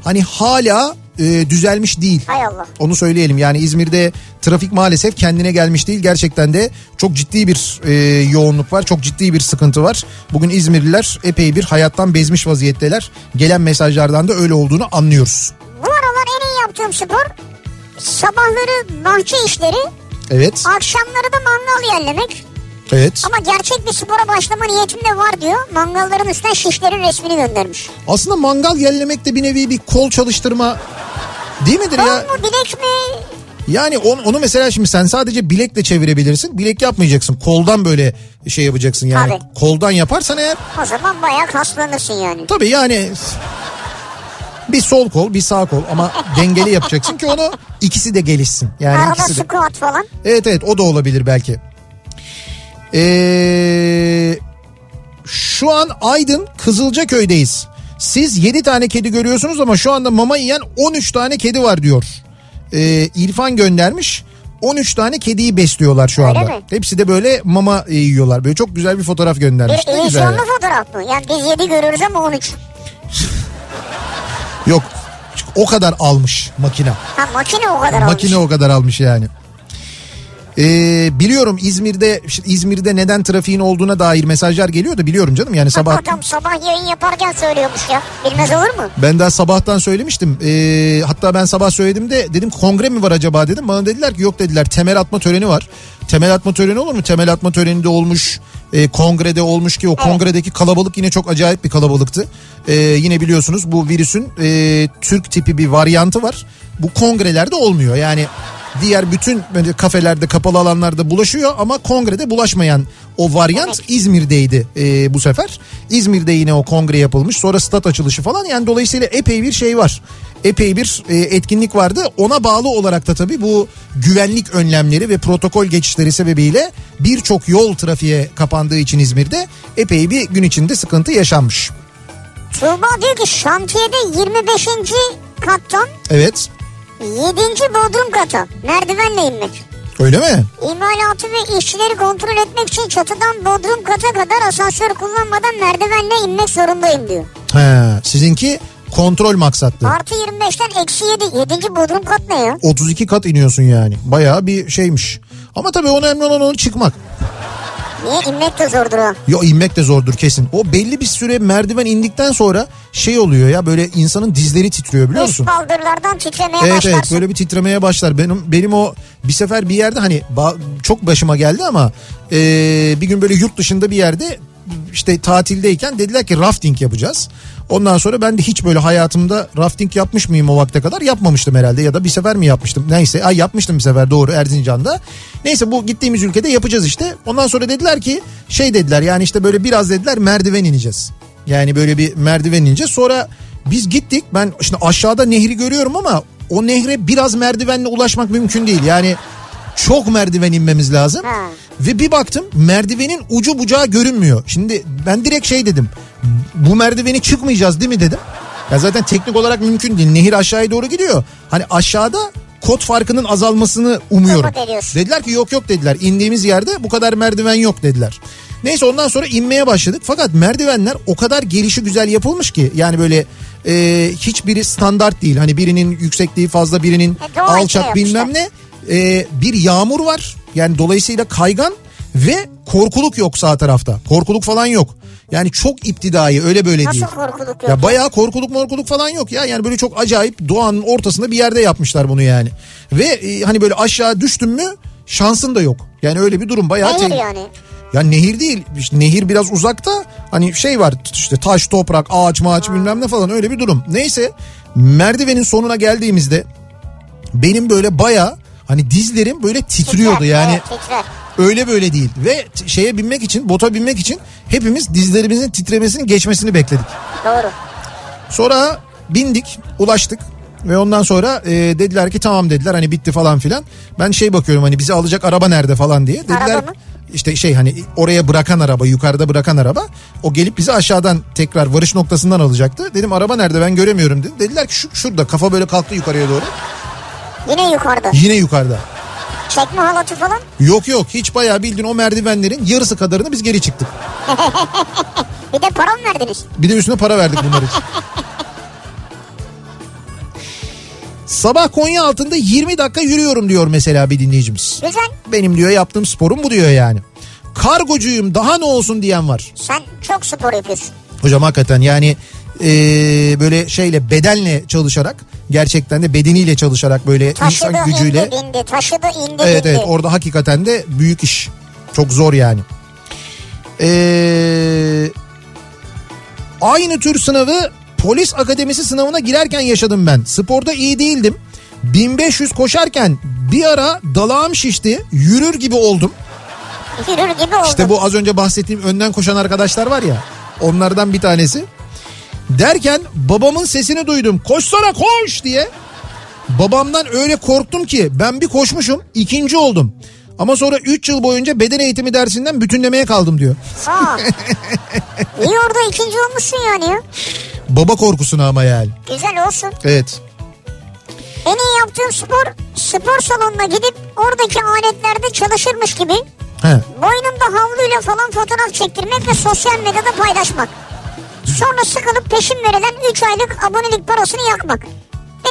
hani hala e, düzelmiş değil. Hay Allah. Onu söyleyelim yani İzmir'de trafik maalesef kendine gelmiş değil. Gerçekten de çok ciddi bir e, yoğunluk var. Çok ciddi bir sıkıntı var. Bugün İzmirliler epey bir hayattan bezmiş vaziyetteler. Gelen mesajlardan da öyle olduğunu anlıyoruz. Bu aralar en iyi yaptığım spor sabahları bahçe işleri, Evet, akşamları da mangal yerlemek. Evet. Ama gerçek bir spora başlama niyetim de var diyor. Mangalların üstüne şişlerin resmini göndermiş. Aslında mangal yerlemek de bir nevi bir kol çalıştırma değil midir Kol ya? mu bilek mi? Yani onu, onu mesela şimdi sen sadece bilekle çevirebilirsin. Bilek yapmayacaksın. Koldan böyle şey yapacaksın yani. Tabii. Koldan yaparsan eğer O zaman bayağı kaslanırsın yani. Tabii yani bir sol kol bir sağ kol ama dengeli yapacaksın ki onu ikisi de gelişsin. Yani Arada ikisi de. squat falan. Evet evet o da olabilir belki. Ee, şu an Aydın Kızılcaköy'deyiz. Siz 7 tane kedi görüyorsunuz ama şu anda mama yiyen 13 tane kedi var diyor. Ee, İrfan göndermiş. 13 tane kediyi besliyorlar şu Öyle anda. mi? Hepsi de böyle mama e, yiyorlar. Böyle çok güzel bir fotoğraf göndermiş. Bir güzel. fotoğraf mı? Yani biz 7 görüyoruz ama 13. Yok o kadar almış makine. Ha makine o kadar Makine olmuş. o kadar almış yani. Ee, biliyorum İzmir'de İzmir'de neden trafiğin olduğuna dair mesajlar geliyor da biliyorum canım. Yani sabah Adam sabah yayın yaparken söylüyormuş ya. Bilmez olur mu? ben daha sabahtan söylemiştim. Ee, hatta ben sabah söyledim de dedim kongre mi var acaba dedim. Bana dediler ki yok dediler. Temel atma töreni var. Temel atma töreni olur mu? Temel atma töreni de olmuş e, kongrede olmuş ki o kongredeki kalabalık yine çok acayip bir kalabalıktı. Ee, yine biliyorsunuz bu virüsün e, Türk tipi bir varyantı var. Bu kongrelerde olmuyor. Yani diğer bütün kafelerde kapalı alanlarda bulaşıyor ama kongrede bulaşmayan o varyant İzmir'deydi e, bu sefer. İzmir'de yine o kongre yapılmış sonra stat açılışı falan yani dolayısıyla epey bir şey var. Epey bir e, etkinlik vardı. Ona bağlı olarak da tabii bu güvenlik önlemleri ve protokol geçişleri sebebiyle birçok yol trafiğe kapandığı için İzmir'de epey bir gün içinde sıkıntı yaşanmış. Tuğba diyor ki şantiyede 25. kattan Evet. 7. bodrum kata merdivenle inmek. Öyle mi? İmalatı ve işçileri kontrol etmek için çatıdan bodrum kata kadar asansör kullanmadan merdivenle inmek zorundayım diyor. He, sizinki kontrol maksatlı. Artı 25'ten eksi 7. 7. bodrum kat ne ya? 32 kat iniyorsun yani. Bayağı bir şeymiş. Ama tabii önemli olan onun çıkmak. Niye? inmek de zordur o. Yo inmek de zordur kesin. O belli bir süre merdiven indikten sonra şey oluyor ya böyle insanın dizleri titriyor biliyor Üst musun? baldırlardan titremeye Evet başlarsın. evet böyle bir titremeye başlar. Benim benim o bir sefer bir yerde hani çok başıma geldi ama e, bir gün böyle yurt dışında bir yerde işte tatildeyken dediler ki rafting yapacağız. Ondan sonra ben de hiç böyle hayatımda rafting yapmış mıyım o vakte kadar yapmamıştım herhalde ya da bir sefer mi yapmıştım neyse ay yapmıştım bir sefer doğru Erzincan'da. Neyse bu gittiğimiz ülkede yapacağız işte. Ondan sonra dediler ki şey dediler yani işte böyle biraz dediler merdiven ineceğiz. Yani böyle bir merdiven ineceğiz. Sonra biz gittik ben şimdi aşağıda nehri görüyorum ama o nehre biraz merdivenle ulaşmak mümkün değil. Yani çok merdiven inmemiz lazım. Ha. Ve bir baktım merdivenin ucu bucağı görünmüyor. Şimdi ben direkt şey dedim. Bu merdiveni çıkmayacağız değil mi dedim. Ya zaten teknik olarak mümkün değil. Nehir aşağıya doğru gidiyor. Hani aşağıda kod farkının azalmasını umuyorum. Dediler ki yok yok dediler. İndiğimiz yerde bu kadar merdiven yok dediler. Neyse ondan sonra inmeye başladık. Fakat merdivenler o kadar gelişi güzel yapılmış ki yani böyle e, hiçbiri standart değil. Hani birinin yüksekliği fazla birinin E, alçak şey bilmem ne. E, bir yağmur var. Yani dolayısıyla kaygan ve korkuluk yok sağ tarafta. Korkuluk falan yok. Yani çok iptidai öyle böyle Nasıl değil. korkuluk yok? Ya bayağı korkuluk morkuluk falan yok ya. Yani böyle çok acayip doğanın ortasında bir yerde yapmışlar bunu yani. Ve e, hani böyle aşağı düştün mü şansın da yok. Yani öyle bir durum bayağı Nehir yani. Ya nehir değil. İşte nehir biraz uzakta. Hani şey var işte taş, toprak, ağaç, mağaç bilmem ne falan öyle bir durum. Neyse merdivenin sonuna geldiğimizde benim böyle baya hani dizlerim böyle titriyordu Titrer, yani. Evet, titrer. Öyle böyle değil. Ve şeye binmek için, bota binmek için hepimiz dizlerimizin titremesini geçmesini bekledik. Doğru. Sonra bindik, ulaştık. Ve ondan sonra e, dediler ki tamam dediler hani bitti falan filan. Ben şey bakıyorum hani bizi alacak araba nerede falan diye. Dediler Araba mı? işte şey hani oraya bırakan araba yukarıda bırakan araba. O gelip bizi aşağıdan tekrar varış noktasından alacaktı. Dedim araba nerede ben göremiyorum dedim. Dediler ki şu, şurada kafa böyle kalktı yukarıya doğru. Yine yukarıda. Yine yukarıda. Çekme halatı falan. Yok yok hiç bayağı bildiğin o merdivenlerin yarısı kadarını biz geri çıktık. Bir de para mı verdiniz? Bir de üstüne para verdik bunlar için. Sabah Konya altında 20 dakika yürüyorum diyor mesela bir dinleyicimiz. Güzel. Benim diyor yaptığım sporum bu diyor yani. Kargocuyum daha ne olsun diyen var. Sen çok spor yapıyorsun. Hocam hakikaten yani e, böyle şeyle bedenle çalışarak gerçekten de bedeniyle çalışarak böyle Taşıdı insan gücüyle. indi bindi. Taşıdı indi Evet bindi. evet orada hakikaten de büyük iş. Çok zor yani. Ee, aynı tür sınavı polis akademisi sınavına girerken yaşadım ben. Sporda iyi değildim. 1500 koşarken bir ara dalağım şişti. Yürür gibi oldum. Yürür gibi oldu. İşte bu az önce bahsettiğim önden koşan arkadaşlar var ya. Onlardan bir tanesi. Derken babamın sesini duydum. Koşsana koş diye. Babamdan öyle korktum ki ben bir koşmuşum ikinci oldum. Ama sonra 3 yıl boyunca beden eğitimi dersinden bütünlemeye kaldım diyor. Aa. İyi orada ikinci olmuşsun yani ya. Baba korkusuna ama yani. Güzel olsun. Evet. En iyi yaptığım spor spor salonuna gidip oradaki aletlerde çalışırmış gibi He. boynumda havluyla falan fotoğraf çektirmek ve sosyal medyada paylaşmak. Sonra sıkılıp peşin verilen 3 aylık abonelik parasını yakmak.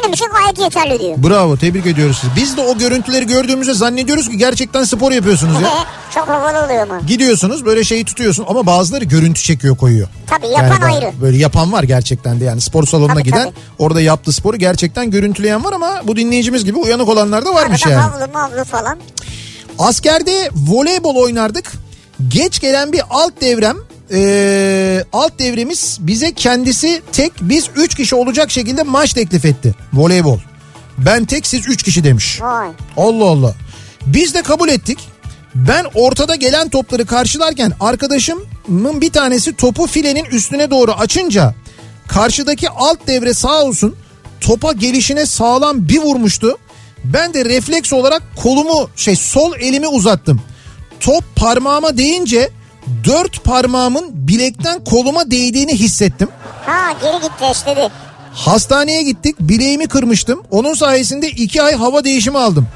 Benim için gayet yeterli diyor. Bravo tebrik ediyoruz sizi. Biz de o görüntüleri gördüğümüzde zannediyoruz ki gerçekten spor yapıyorsunuz ya. Çok havalı oluyor mu? Gidiyorsunuz böyle şeyi tutuyorsun ama bazıları görüntü çekiyor koyuyor. Tabii yapan Yani ayrı. Böyle yapan var gerçekten de yani spor salonuna Tabii, giden tabii. orada yaptığı sporu gerçekten görüntüleyen var ama bu dinleyicimiz gibi uyanık olanlar da varmış Arada yani. havlu mavlu falan. Askerde voleybol oynardık. Geç gelen bir alt devrem eee, alt devremiz bize kendisi tek biz 3 kişi olacak şekilde maç teklif etti. Voleybol. Ben tek siz 3 kişi demiş. Vay. Allah Allah. Biz de kabul ettik. Ben ortada gelen topları karşılarken arkadaşımın bir tanesi topu filenin üstüne doğru açınca karşıdaki alt devre sağ olsun topa gelişine sağlam bir vurmuştu. Ben de refleks olarak kolumu şey sol elimi uzattım. Top parmağıma değince dört parmağımın bilekten koluma değdiğini hissettim. Ha geri gitti esnedi. Hastaneye gittik bileğimi kırmıştım. Onun sayesinde iki ay hava değişimi aldım.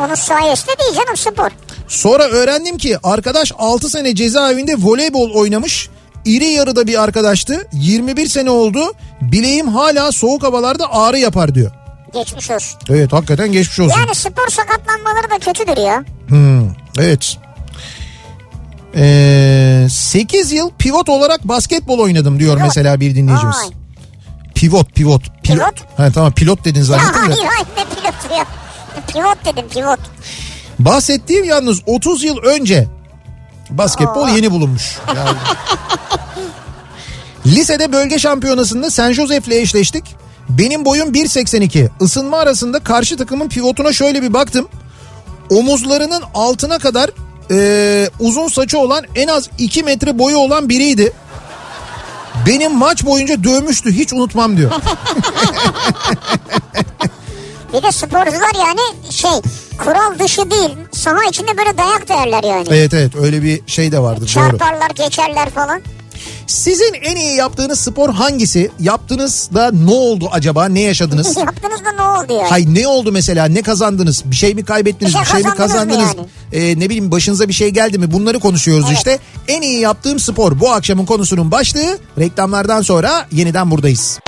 Onun sayesinde değil canım spor. Sonra öğrendim ki arkadaş 6 sene cezaevinde voleybol oynamış. İri yarıda bir arkadaştı. 21 sene oldu. Bileğim hala soğuk havalarda ağrı yapar diyor. Geçmiş olsun. Evet hakikaten geçmiş olsun. Yani spor sakatlanmaları da kötüdür ya. Hmm, evet. Ee, 8 yıl pivot olarak basketbol oynadım diyor Pivot. mesela bir dinleyicimiz. Vay. Pivot pivot. Pivot? Ha, tamam pilot dedin Ya zannettim de. hayır hayır ne pilotu ya. Pivot dedim pivot. Bahsettiğim yalnız 30 yıl önce basketbol Oo. yeni bulunmuş. Yani. Lisede bölge şampiyonasında San Josef'le eşleştik. Benim boyum 1.82. Isınma arasında karşı takımın pivotuna şöyle bir baktım. Omuzlarının altına kadar eee, uzun saçı olan en az 2 metre boyu olan biriydi. Benim maç boyunca dövmüştü hiç unutmam diyor. Bir de sporcular yani şey kural dışı değil. Saha içinde böyle dayak derler yani. Evet evet öyle bir şey de vardı doğru. Çarparlar geçerler falan. Sizin en iyi yaptığınız spor hangisi? Yaptığınızda ne oldu acaba? Ne yaşadınız? Yaptınız da ne oldu yani? Hay ne oldu mesela? Ne kazandınız? Bir şey mi kaybettiniz? Bir Bir şey şey, mi kazandınız kazandınız? Ee, ne bileyim başınıza bir şey geldi mi? Bunları konuşuyoruz Evet. işte. En iyi yaptığım spor bu akşamın konusunun başlığı. Reklamlardan sonra yeniden buradayız.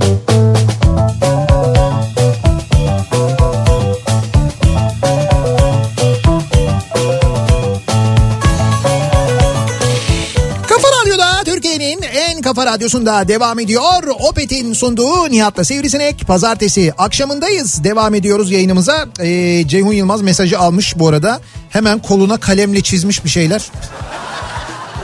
Kafa radyosunda devam ediyor. Opet'in sunduğu Nihat'la Sivrisinek. Pazartesi akşamındayız. Devam ediyoruz yayınımıza. Ee, Ceyhun Yılmaz mesajı almış bu arada. Hemen koluna kalemle çizmiş bir şeyler.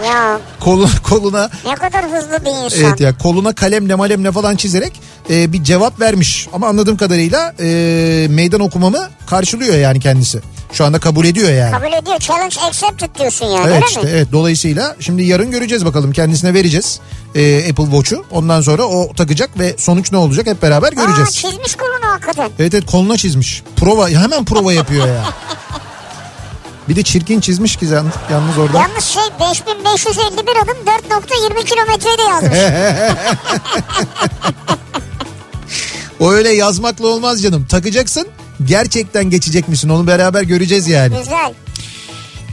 Ya Kolu, koluna ne kadar hızlı bir insan. evet ya koluna kalemle malemle falan çizerek e, bir cevap vermiş. Ama anladığım kadarıyla e, meydan okumamı karşılıyor yani kendisi. Şu anda kabul ediyor yani. Kabul ediyor. Challenge accepted diyorsun yani Evet öyle işte mi? evet dolayısıyla şimdi yarın göreceğiz bakalım kendisine vereceğiz e, Apple Watch'u. Ondan sonra o takacak ve sonuç ne olacak hep beraber Aa göreceğiz. çizmiş kolunu hakikaten. Evet evet koluna çizmiş. Prova hemen prova yapıyor ya. Bir de çirkin çizmiş ki yalnız, orada. Yalnız şey 5551 adım 4.20 kilometreyi de yazmış. O öyle yazmakla olmaz canım. Takacaksın gerçekten geçecek misin onu beraber göreceğiz yani. Güzel.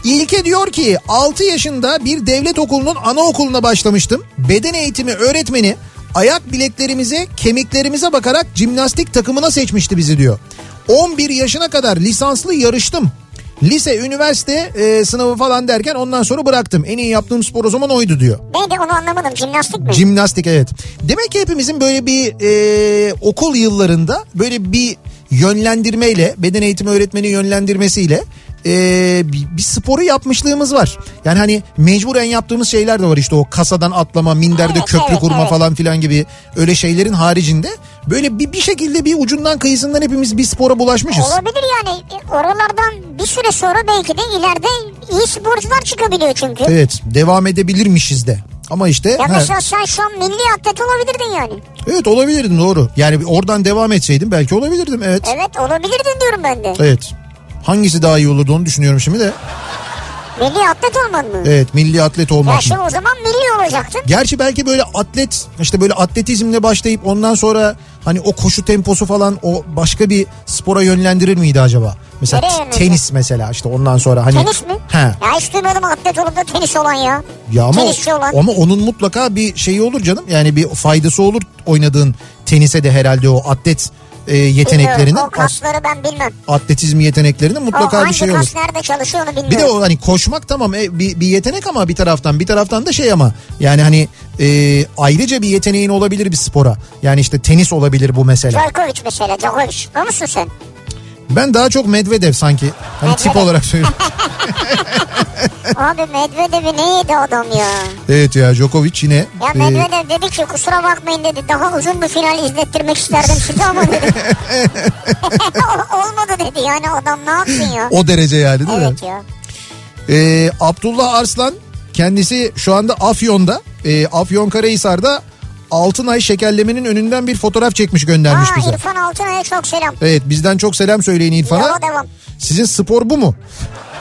İlke diyor ki 6 yaşında bir devlet okulunun anaokuluna başlamıştım. Beden eğitimi öğretmeni ayak bileklerimize kemiklerimize bakarak jimnastik takımına seçmişti bizi diyor. 11 yaşına kadar lisanslı yarıştım. Lise, üniversite e, sınavı falan derken ondan sonra bıraktım. En iyi yaptığım spor o zaman oydu diyor. Neydi onu anlamadım. Jimnastik mi? Jimnastik evet. Demek ki hepimizin böyle bir e, okul yıllarında böyle bir yönlendirmeyle beden eğitimi öğretmeni yönlendirmesiyle e, bir, bir sporu yapmışlığımız var. Yani hani mecburen yaptığımız şeyler de var işte o kasadan atlama, minderde Evet, köprü evet, kurma evet. falan filan gibi öyle şeylerin haricinde böyle bir, bir şekilde bir ucundan kıyısından hepimiz bir spora bulaşmışız. Olabilir yani. Oralardan bir süre sonra belki de ileride iyi sporcular çıkabiliyor çünkü. Evet devam edebilirmişiz de. Ama işte Ya mesela sen şu an milli atlet olabilirdin yani. evet olabilirdin doğru. Yani oradan devam etseydim belki olabilirdim evet. Evet olabilirdin diyorum ben de. Evet. Hangisi daha iyi olurdu onu düşünüyorum şimdi de. Milli atlet olman mı? Evet milli atlet Ya olmak şimdi mı? o zaman milli olacaktın. Gerçi belki böyle atlet işte böyle atletizmle başlayıp ondan sonra hani o koşu temposu falan o başka bir spora yönlendirir miydi acaba? Mesela Nereye tenis mesela işte ondan sonra hani. Tenis mi? He. Ya hiç duymadım atlet olup da tenis olan ya. Ya ama, Tenisçi olan. ama onun mutlaka bir şeyi olur canım. Yani bir faydası olur oynadığın tenise de herhalde o atlet e, yeteneklerinin. Bilmiyorum, O kasları ben bilmem. atletizm yeteneklerinin O mutlaka bir hangi şey olur. kas nerede çalışıyor onu bilmiyorum. Bir de o hani koşmak tamam e, bir, bir yetenek ama bir taraftan bir taraftan da şey ama yani hani e, ayrıca bir yeteneğin olabilir bir spora. Yani işte tenis olabilir bu mesela. Djokovic mesela Djokovic. O musun sen? Ben daha çok Medvedev sanki. Hani tip Medvedev. olarak söylüyorum. Abi Medvedev'i ne yedi adam ya? evet ya Djokovic yine. Ya e, Medvedev dedi ki kusura bakmayın dedi daha uzun bir final izlettirmek isterdim size ama dedi. Olmadı dedi yani adam ne yapsın ya? o derece yani değil mi? Evet ya. E, Abdullah Arslan kendisi şu anda Afyon'da. E, Afyonkarahisar'da Altınay şekerlemenin önünden bir fotoğraf çekmiş göndermiş Aa, bize. İrfan Altınay'a çok selam. Evet bizden çok selam söyleyin İrfan'a. Yola devam. Sizin spor bu mu?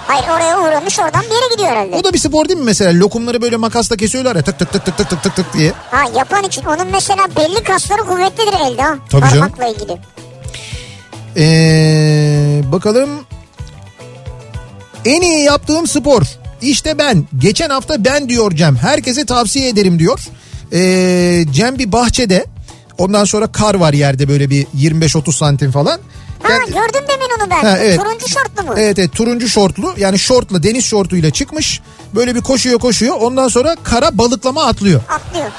Hayır oraya uğramış oradan bir yere gidiyor herhalde. O da bir spor değil mi mesela? Lokumları böyle makasla kesiyorlar ya tık tık tık tık tık tık tık, tık diye. Ha yapan için onun mesela belli kasları kuvvetlidir elde ha. Tabii canım. Parmakla ilgili. Ee, bakalım. En iyi yaptığım spor. İşte ben. Geçen hafta ben diyor Cem. Herkese tavsiye ederim diyor. Ee, Cem bir bahçede. Ondan sonra kar var yerde böyle bir 25-30 santim falan. Ha gördüm demin onu ben. Ha, evet. Turuncu şortlu mu? Evet evet turuncu şortlu yani şortla deniz şortuyla çıkmış. Böyle bir koşuyor koşuyor ondan sonra kara balıklama atlıyor. Atlıyor.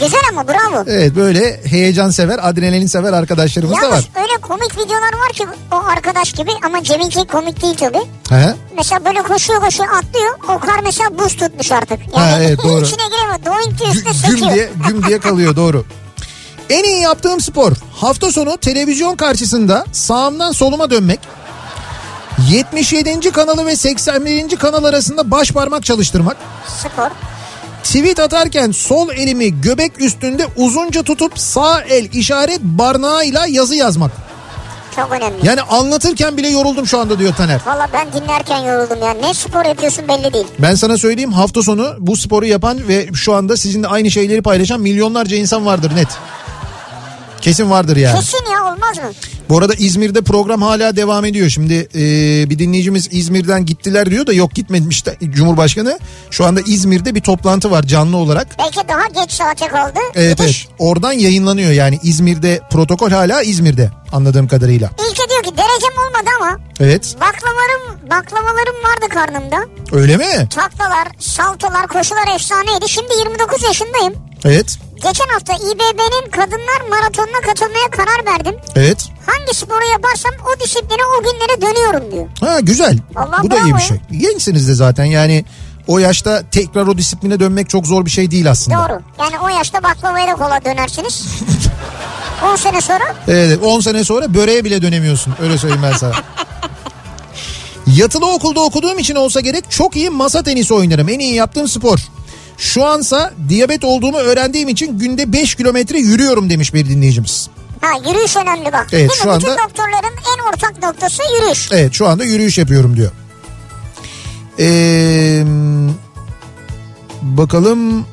Güzel ama bravo. Evet böyle heyecan sever adrenalin sever arkadaşlarımız da var. Yalnız öyle komik videolar var ki o arkadaş gibi ama Cem'inki komik değil tabii. He? Mesela böyle koşuyor koşuyor atlıyor. O kar mesela buz tutmuş artık. Yani Ha, evet, doğru. içine giremiyor. Doink diye üstüne Gü- güm sekiyor. diye güm diye kalıyor doğru. En iyi yaptığım spor hafta sonu televizyon karşısında sağımdan soluma dönmek. 77. kanalı ve 81. kanal arasında baş parmak çalıştırmak. Spor. Tweet atarken sol elimi göbek üstünde uzunca tutup sağ el işaret barnağıyla yazı yazmak. Çok önemli. Yani anlatırken bile yoruldum şu anda diyor Taner. Valla ben dinlerken yoruldum ya. Ne spor yapıyorsun belli değil. Ben sana söyleyeyim hafta sonu bu sporu yapan ve şu anda sizinle aynı şeyleri paylaşan milyonlarca insan vardır net. Kesin vardır yani. Kesin ya olmaz mı? Bu arada İzmir'de program hala devam ediyor. Şimdi e, bir dinleyicimiz İzmir'den gittiler diyor da yok gitmemiş de Cumhurbaşkanı. Şu anda İzmir'de bir toplantı var canlı olarak. Belki daha geç saate kaldı. Evet evet oradan yayınlanıyor yani İzmir'de protokol hala İzmir'de anladığım kadarıyla. İlke diyor ki derecem olmadı ama Evet baklavalarım, baklavalarım vardı karnımda. öyle mi? Taklalar, saltolar, koşular efsaneydi. Şimdi 29 yaşındayım. Evet Geçen hafta İBB'nin kadınlar maratonuna katılmaya karar verdim. evet. Hangi sporu yaparsam o disipline o günlere dönüyorum diyor. Ha güzel. Vallahi Bu da iyi bir şey. Gençsiniz de zaten yani o yaşta tekrar o disipline dönmek çok zor bir şey değil aslında. Doğru. Yani o yaşta baklavaya da kola dönersiniz. 10 sene sonra Evet 10 sene sonra böreğe bile dönemiyorsun öyle söyleyeyim ben sana. Yatılı okulda okuduğum için olsa gerek çok iyi masa tenisi oynarım. En iyi yaptığım spor. Şu ansa diyabet olduğumu öğrendiğim için günde 5 kilometre yürüyorum demiş bir dinleyicimiz. ha yürüyüş önemli bak. Evet, Değil mi? şu Bütün anda- doktorların en ortak noktası yürüyüş. Evet şu anda yürüyüş yapıyorum diyor. Ee, bakalım.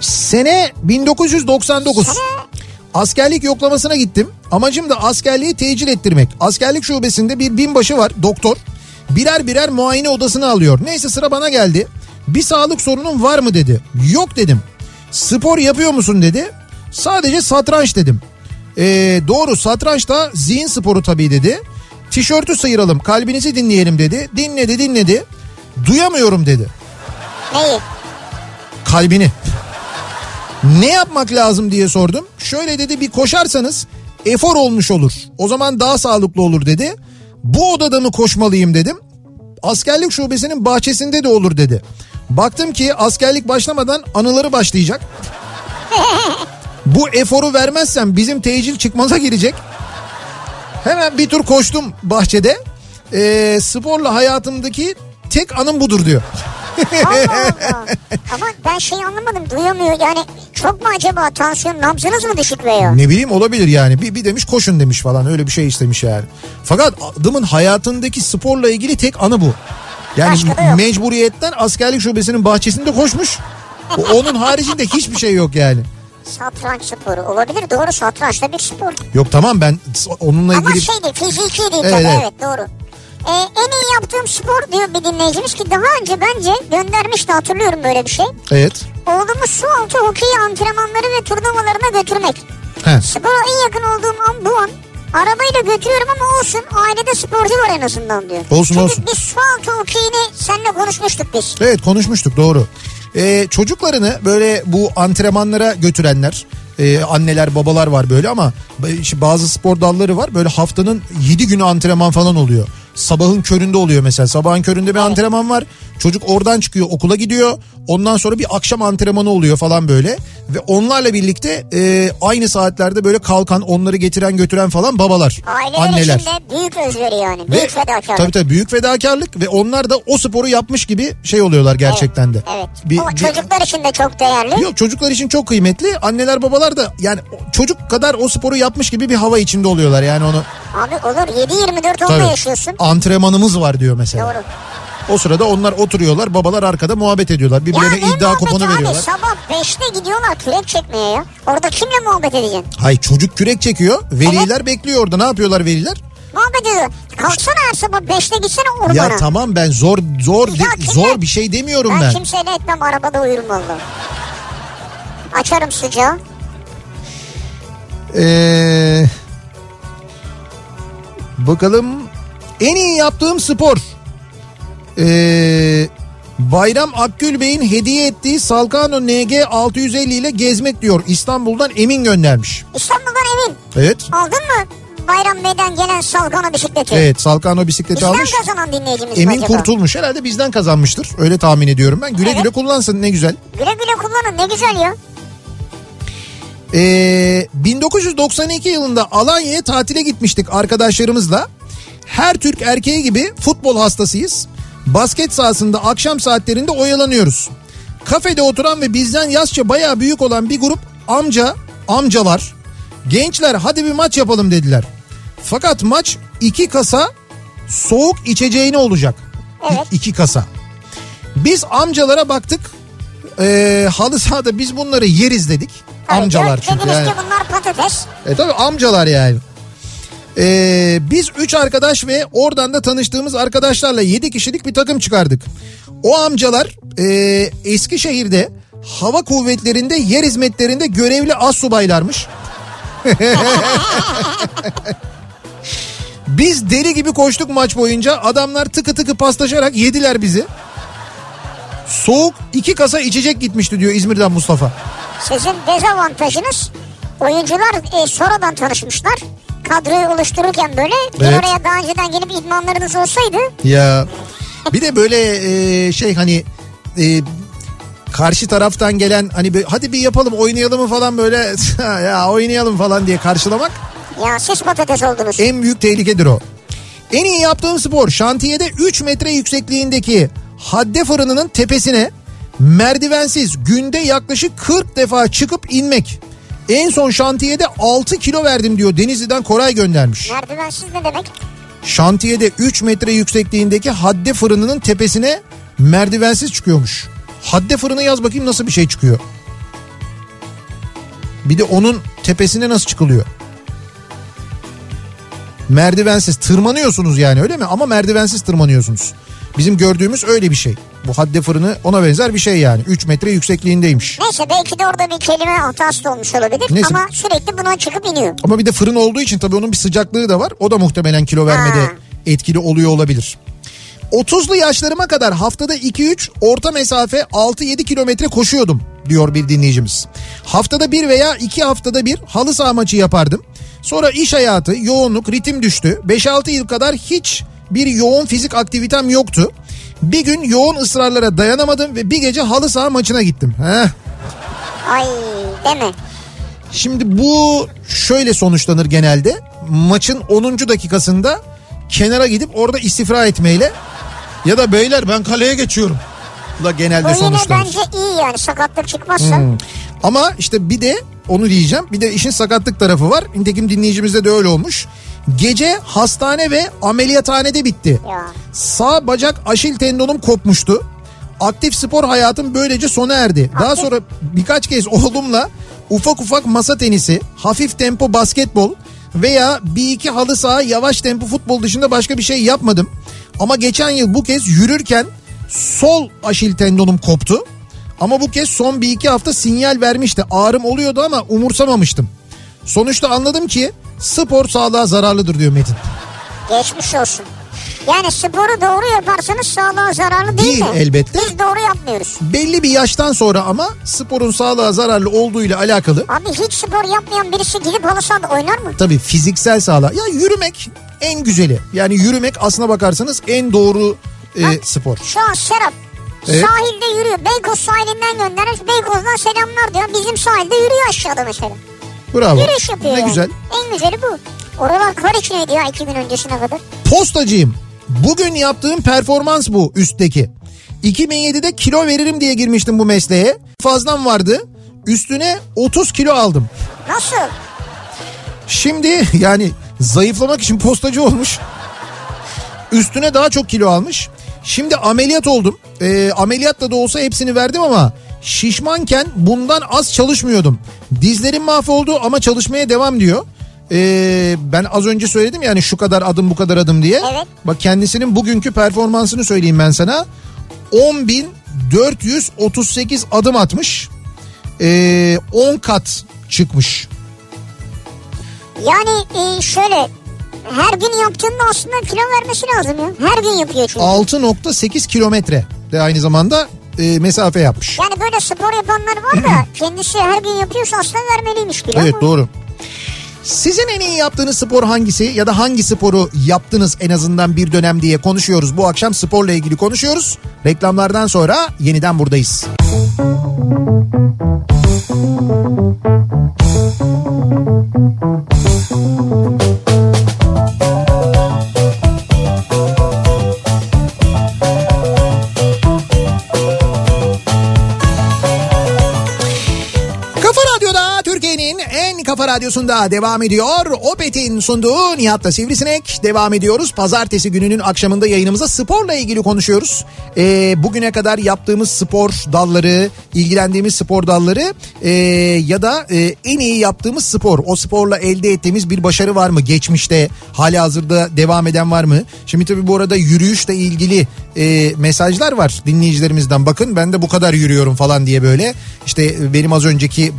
Sene 1999. Askerlik yoklamasına gittim. Amacım da askerliği tecil ettirmek. Askerlik şubesinde bir binbaşı var doktor. Birer birer muayene odasına alıyor. Neyse sıra bana geldi. Bir sağlık sorunun var mı dedi. Yok dedim. Spor yapıyor musun dedi. Sadece satranç dedim. Ee, doğru satranç da zihin sporu tabii dedi. Tişörtü sıyıralım kalbinizi dinleyelim dedi. Dinledi dinledi. Duyamıyorum dedi. Neyi? Kalbini. Ne yapmak lazım diye sordum. Şöyle dedi bir koşarsanız efor olmuş olur. O zaman daha sağlıklı olur dedi. Bu odada mı koşmalıyım dedim. Askerlik şubesinin bahçesinde de olur dedi. Baktım ki askerlik başlamadan anıları başlayacak. Bu eforu vermezsem bizim tecil çıkmaza girecek. Hemen bir tur koştum bahçede. Ee, sporla hayatımdaki tek anım budur diyor. Allah Allah. Ama ben şey anlamadım duyamıyor. Yani çok mu acaba tansiyon nabzınız mı düşük veya? Ne bileyim olabilir yani. Bir, bir demiş koşun demiş falan öyle bir şey istemiş yani. Fakat adamın hayatındaki sporla ilgili tek anı bu. Yani mecburiyetten askerlik şubesinin bahçesinde koşmuş. Onun haricinde hiçbir şey yok yani. Satranç sporu olabilir. Doğru satranç da bir spor. Yok tamam ben onunla Ama ilgili... şey değil fiziki değil Evet, tabii evet. evet doğru. Ee, en iyi yaptığım spor diyor bir dinleyicimiz ki daha önce bence göndermişti hatırlıyorum böyle bir şey. Evet. Oğlumu su altı hokeyi antrenmanları ve turnuvalarına götürmek. He. Spora en yakın olduğum an bu an. Arabayla götürüyorum ama olsun ailede sporcu var en azından diyor. Olsun, Çünkü olsun. biz su altı hokeyini seninle konuşmuştuk biz. Evet konuşmuştuk doğru. Ee, çocuklarını böyle bu antrenmanlara götürenler e, anneler babalar var böyle ama işte bazı spor dalları var böyle haftanın 7 günü antrenman falan oluyor. Sabahın köründe oluyor mesela sabahın köründe bir antrenman var Çocuk oradan çıkıyor okula gidiyor. Ondan sonra bir akşam antrenmanı oluyor falan böyle. Ve onlarla birlikte e, aynı saatlerde böyle kalkan onları getiren götüren falan babalar. Aileler anneler. büyük özveri yani. Ve, büyük fedakarlık. Tabii tabii büyük fedakarlık ve onlar da o sporu yapmış gibi şey oluyorlar gerçekten de. Evet. Bir- Ama bir- çocuklar için de çok değerli. Yok çocuklar için çok kıymetli. Anneler babalar da yani çocuk kadar o sporu yapmış gibi bir hava içinde oluyorlar. Yani onu Abi olur 7-24 onunla yaşıyorsun. Antrenmanımız var diyor mesela. Doğru. O sırada onlar oturuyorlar babalar arkada muhabbet ediyorlar. Ya Birbirlerine ne iddia kuponu abi veriyorlar. sabah 5'te gidiyorlar kürek çekmeye ya. Orada kimle muhabbet edeceksin? Hay çocuk kürek çekiyor. Veliler bekliyor orada. Ne yapıyorlar veliler? Muhabbet ediyor. Kalksana her sabah 5'te gitsene ormana. Ya tamam ben zor zor Ya de- kimle- zor bir şey demiyorum Ben, ben. kimseyle etmem arabada uyurum valla. Açarım sıcağı. Ee, bakalım en iyi yaptığım spor. Ee, Bayram Akgül Bey'in hediye ettiği Salkano NG 650 ile gezmek diyor. İstanbul'dan Emin göndermiş. İstanbul'dan Emin. Evet. Aldın mı Bayram Bey'den gelen Salgana bisikleti? Evet Salkano bisikleti Bizden almış. kazanan dinleyicimiz mi Emin acaba? kurtulmuş. Herhalde bizden kazanmıştır. Öyle tahmin ediyorum ben. Güle Evet. güle kullansın ne güzel. Güle güle kullanın ne güzel ya. Ee, 1992 yılında Alanya'ya tatile gitmiştik arkadaşlarımızla. Her Türk erkeği gibi futbol hastasıyız. Basket sahasında akşam saatlerinde oyalanıyoruz. Kafede oturan ve bizden yaşça bayağı büyük olan bir grup amca, amcalar, gençler hadi bir maç yapalım dediler. Fakat maç iki kasa soğuk içeceğine olacak. İ- Evet. iki kasa. Biz amcalara baktık. Ee, halı sahada biz bunları yeriz dedik. Tabii amcalar gör- çünkü Dediniz yani. ki bunlar patates. E tabii amcalar yani. Ee, biz üç arkadaş ve oradan da tanıştığımız arkadaşlarla yedi kişilik bir takım çıkardık. O amcalar e, Eskişehir'de hava kuvvetlerinde yer hizmetlerinde görevli az subaylarmış. Biz deli gibi koştuk maç boyunca. Adamlar tıkı tıkı paslaşarak yediler bizi. Soğuk iki kasa içecek gitmişti diyor İzmir'den Mustafa. Sizin dezavantajınız oyuncular e, sonradan tanışmışlar. Kadroyu oluştururken böyle bir Evet. oraya daha önceden gelip idmanlarınız olsaydı Ya bir de böyle e, şey hani e, karşı taraftan gelen hani bir, hadi bir yapalım oynayalım mı falan böyle ya oynayalım falan diye karşılamak ya siz patates oldunuz. en büyük tehlikedir o. En iyi yaptığım spor şantiyede 3 metre yüksekliğindeki hadde fırınının tepesine merdivensiz günde yaklaşık 40 defa çıkıp inmek. En son şantiyede 6 kilo verdim diyor Denizli'den Koray göndermiş. Merdivensiz ne demek? Şantiyede 3 metre yüksekliğindeki hadde fırınının tepesine merdivensiz çıkıyormuş. Hadde fırını yaz bakayım nasıl bir şey çıkıyor. Bir de onun tepesine nasıl çıkılıyor? Merdivensiz tırmanıyorsunuz yani öyle mi? Ama merdivensiz tırmanıyorsunuz. Bizim gördüğümüz öyle bir şey. Bu hadde fırını ona benzer bir şey yani. 3 metre yüksekliğindeymiş. Neyse belki de orada bir kelime hatası olmuş olabilir. Neyse. Ama sürekli buna çıkıp iniyor. Ama bir de fırın olduğu için tabii onun bir sıcaklığı da var. O da muhtemelen kilo vermede Ha. etkili oluyor olabilir. 30'lu yaşlarıma kadar haftada 2-3 orta mesafe 6-7 kilometre koşuyordum diyor bir dinleyicimiz. Haftada bir veya iki haftada bir halı saha maçı yapardım. Sonra iş hayatı, yoğunluk, ritim düştü. 5-6 yıl kadar hiç bir yoğun fizik aktivitem yoktu. Bir gün yoğun ısrarlara dayanamadım ve bir gece halı saha maçına gittim. Heh. Ay deme. Şimdi bu şöyle sonuçlanır genelde. Maçın 10. dakikasında kenara gidip orada istifra etmeyle ya da beyler ben kaleye geçiyorum. Da genelde Bu yine sonuçlanır. bence iyi yani sakatlık çıkmazsa. Hmm. Ama işte bir de onu diyeceğim. Bir de işin sakatlık tarafı var. Nitekim dinleyicimizde de öyle olmuş. Gece hastane ve ameliyathanede bitti. Ya. Sağ bacak aşil tendonum kopmuştu. Aktif spor hayatım böylece sona erdi. Daha sonra birkaç kez oğlumla ufak ufak masa tenisi, hafif tempo basketbol veya bir iki halı saha yavaş tempo futbol dışında başka bir şey yapmadım. Ama geçen yıl bu kez yürürken sol aşil tendonum koptu. Ama bu kez son bir iki hafta sinyal vermişti. Ağrım oluyordu ama umursamamıştım. Sonuçta anladım ki spor sağlığa zararlıdır diyor Metin. Geçmiş olsun. Yani sporu doğru yaparsanız sağlığa zararlı değil, Değil mi? elbette. Biz doğru yapmıyoruz. Belli bir yaştan sonra ama sporun sağlığa zararlı olduğuyla alakalı Abi hiç spor yapmayan birisi gidip halı sahada oynar mı? tabii fiziksel sağlığa. Ya yürümek en güzeli. Yani yürümek aslına bakarsanız en doğru e, Bak, spor. Şu an Serap Evet. Sahilde yürüyor. Beykoz sahilinden göndermiş. Beykoz'dan selamlar diyor. Bizim sahilde yürüyor aşağıda mesela. Bravo. Yürüyüş yapıyor Ne yani. güzel. En güzeli bu. Oralar kar içindeydi ya iki gün öncesine kadar. Postacıyım. Bugün yaptığım performans bu üstteki. 2007'de kilo veririm diye girmiştim bu mesleğe. Fazlam vardı. Üstüne 30 kilo aldım. Nasıl? Şimdi yani zayıflamak için postacı olmuş. Üstüne daha çok kilo almış. Şimdi ameliyat oldum. Ee, ameliyatla da olsa hepsini verdim ama şişmanken bundan az çalışmıyordum. Dizlerim mahvoldu ama çalışmaya devam diyor. Ee, ben az önce söyledim yani şu kadar adım bu kadar adım diye. Evet. Bak kendisinin bugünkü performansını söyleyeyim ben sana. 10.438 adım atmış. Ee, 10 kat çıkmış. Yani e, şöyle her gün yaptığında aslında kilo vermesi lazım ya. Her gün yapıyor çünkü. 6.8 kilometre de aynı zamanda e, mesafe yapmış. Yani böyle spor yapanlar var da kendisi her gün yapıyorsa aslında vermeliymiş kilo. Evet ama doğru. Sizin en iyi yaptığınız spor hangisi ya da hangi sporu yaptınız en azından bir dönem diye konuşuyoruz. Bu akşam sporla ilgili konuşuyoruz. Reklamlardan sonra yeniden buradayız. Kafa radyosunda devam ediyor. Opet'in sunduğu Nihat'la Sivrisinek devam ediyoruz. Pazartesi gününün akşamında yayınımıza sporla ilgili konuşuyoruz. Ee, bugüne kadar yaptığımız spor dalları, ilgilendiğimiz spor dalları ee, ya da ee, en iyi yaptığımız spor. O sporla elde ettiğimiz bir başarı var mı? Geçmişte hali hazırda devam eden var mı? Şimdi tabii bu arada yürüyüşle ilgili ee, mesajlar var dinleyicilerimizden. Bakın ben de bu kadar yürüyorum falan diye böyle. İşte benim az önceki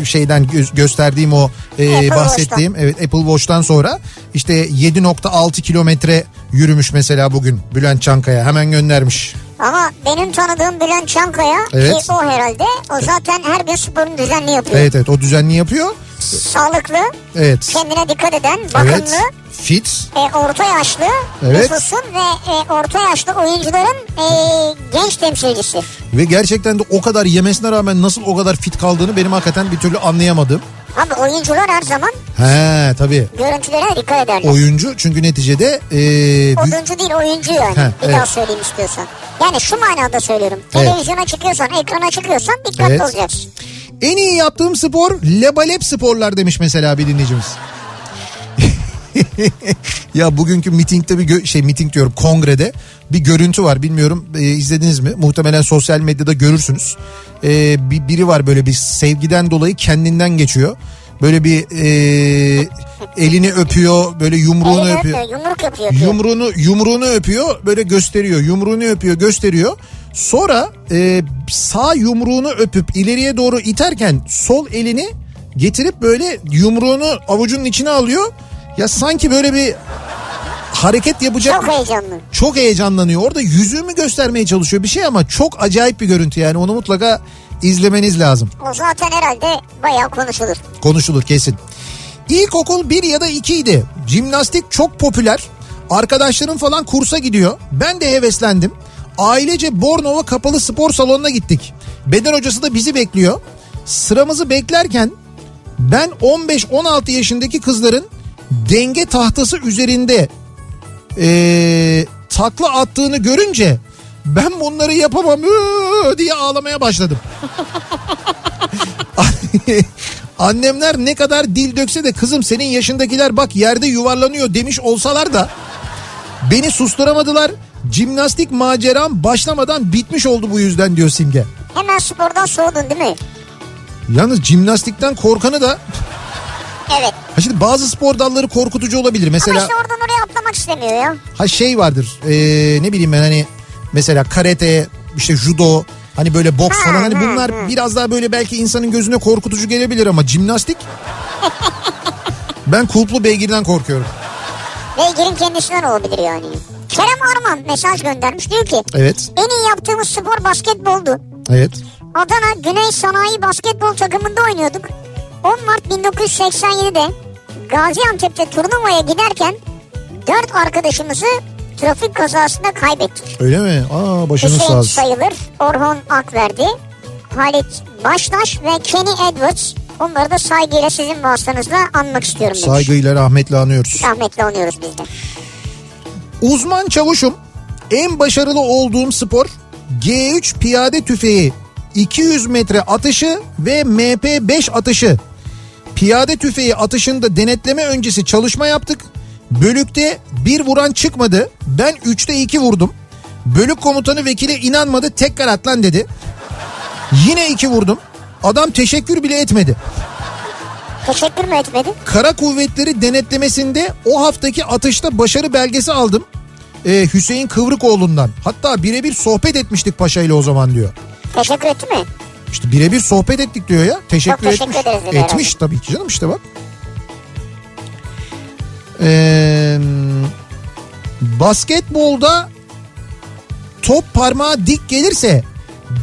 e, şeyden gö- gösterdiğim o e, Apple bahsettiğim evet Apple Watch'tan sonra işte 7.6 kilometre yürümüş mesela bugün Bülent Çankaya hemen göndermiş. Ama benim tanıdığım Bülent Çankaya Evet. ki o herhalde o zaten her gün sporunu düzenli yapıyor. Evet evet o düzenli yapıyor. Sağlıklı, Evet. kendine dikkat eden, bakımlı, Evet. Fit. e, orta yaşlı Evet. nüfusun ve e, orta yaşlı oyuncuların e, genç temsilcisi. Ve gerçekten de o kadar yemesine rağmen nasıl o kadar fit kaldığını benim hakikaten bir türlü anlayamadım. Abi oyuncular her zaman He tabii. görüntülerine dikkat ederler. Oyuncu çünkü neticede e, Oyuncu değil oyuncu yani. Heh, bir evet. daha söyleyeyim istiyorsan. Yani şu manada söylüyorum. Evet. Televizyona çıkıyorsan, ekrana çıkıyorsan dikkatli Evet. olacaksın. En iyi yaptığım spor lebalep sporlar demiş mesela bir dinleyicimiz. Ya bugünkü mitingde bir gö- şey miting diyorum kongrede bir görüntü var bilmiyorum e, izlediniz mi? Muhtemelen sosyal medyada görürsünüz. E, bir biri var böyle bir sevgiden dolayı kendinden geçiyor. Böyle bir e, elini öpüyor böyle yumruğunu Elini öpüyor. öpüyor, yumruk yapıyor. yapıyor. Yumruğunu yumruğunu öpüyor böyle gösteriyor. Yumruğunu öpüyor gösteriyor. Sonra e, sağ yumruğunu öpüp ileriye doğru iterken sol elini getirip böyle yumruğunu avucunun içine alıyor. Ya sanki böyle bir hareket yapacak. Çok heyecanlı. Çok heyecanlanıyor. Orada yüzüğümü göstermeye çalışıyor bir şey ama çok acayip bir görüntü yani. Onu mutlaka izlemeniz lazım. O zaten herhalde bayağı konuşulur. Konuşulur kesin. İlkokul 1 ya da 2 idi. Jimnastik çok popüler. Arkadaşlarım falan kursa gidiyor. Ben de heveslendim. Ailece Bornova kapalı spor salonuna gittik. Beden hocası da bizi bekliyor. Sıramızı beklerken ben 15-16 yaşındaki kızların denge tahtası üzerinde eee, takla attığını görünce ben bunları yapamam ıı, diye ağlamaya başladım. Annemler ne kadar dil dökse de kızım senin yaşındakiler bak yerde yuvarlanıyor demiş olsalar da beni susturamadılar. Jimnastik maceram başlamadan bitmiş oldu bu yüzden diyor Simge. Hemen spordan soğudun değil mi? Yalnız jimnastikten korkanı da Evet. ha şimdi bazı spor dalları korkutucu olabilir. Ama Mesela işte oradan oraya atlamak istemiyor ya. ha şey vardır ee, ne bileyim ben hani mesela karate işte judo hani böyle boks Ha, falan hani ha, bunlar ha. biraz daha böyle belki insanın gözüne korkutucu gelebilir ama jimnastik ben kulplu beygirden korkuyorum. Beygirin kendisinden olabilir yani. Kerem Arman mesaj göndermiş diyor ki Evet en iyi yaptığımız spor basketboldu. evet Adana Güney Sanayi Basketbol takımında oynuyorduk. 10 Mart 1987'de Gaziantep'te turnuvaya giderken dört arkadaşımızı trafik kazasında kaybettik. Öyle mi? Aa başınız sağ olsun. sayılır, Orhun Akverdi, Halit Baştaş ve Kenny Edwards. Onları da saygıyla sizin vasıtanızla anmak istiyorum demiş. Saygıyla rahmetle anıyoruz. Rahmetli anıyoruz biz de. Uzman çavuşum en başarılı olduğum spor G3 piyade tüfeği 200 metre atışı ve MP5 atışı. Piyade tüfeği atışında denetleme öncesi çalışma yaptık. Bölükte bir vuran çıkmadı. Ben 3'te 2 vurdum. Bölük komutanı vekile inanmadı tekrar at lan dedi. Yine 2 vurdum. Adam teşekkür bile etmedi. Teşekkür mü etmedi? Kara Kuvvetleri denetlemesinde o haftaki atışta başarı belgesi aldım. Ee, Hüseyin Kıvrıkoğlu'ndan. Hatta birebir sohbet etmiştik Paşa ile o zaman diyor. Teşekkür etti mi? İşte birebir sohbet ettik diyor ya. Teşekkür, Çok teşekkür etmiş. ederiz dedi Etmiş tabii ki canım işte bak. Ee, basketbolda top parmağı dik gelirse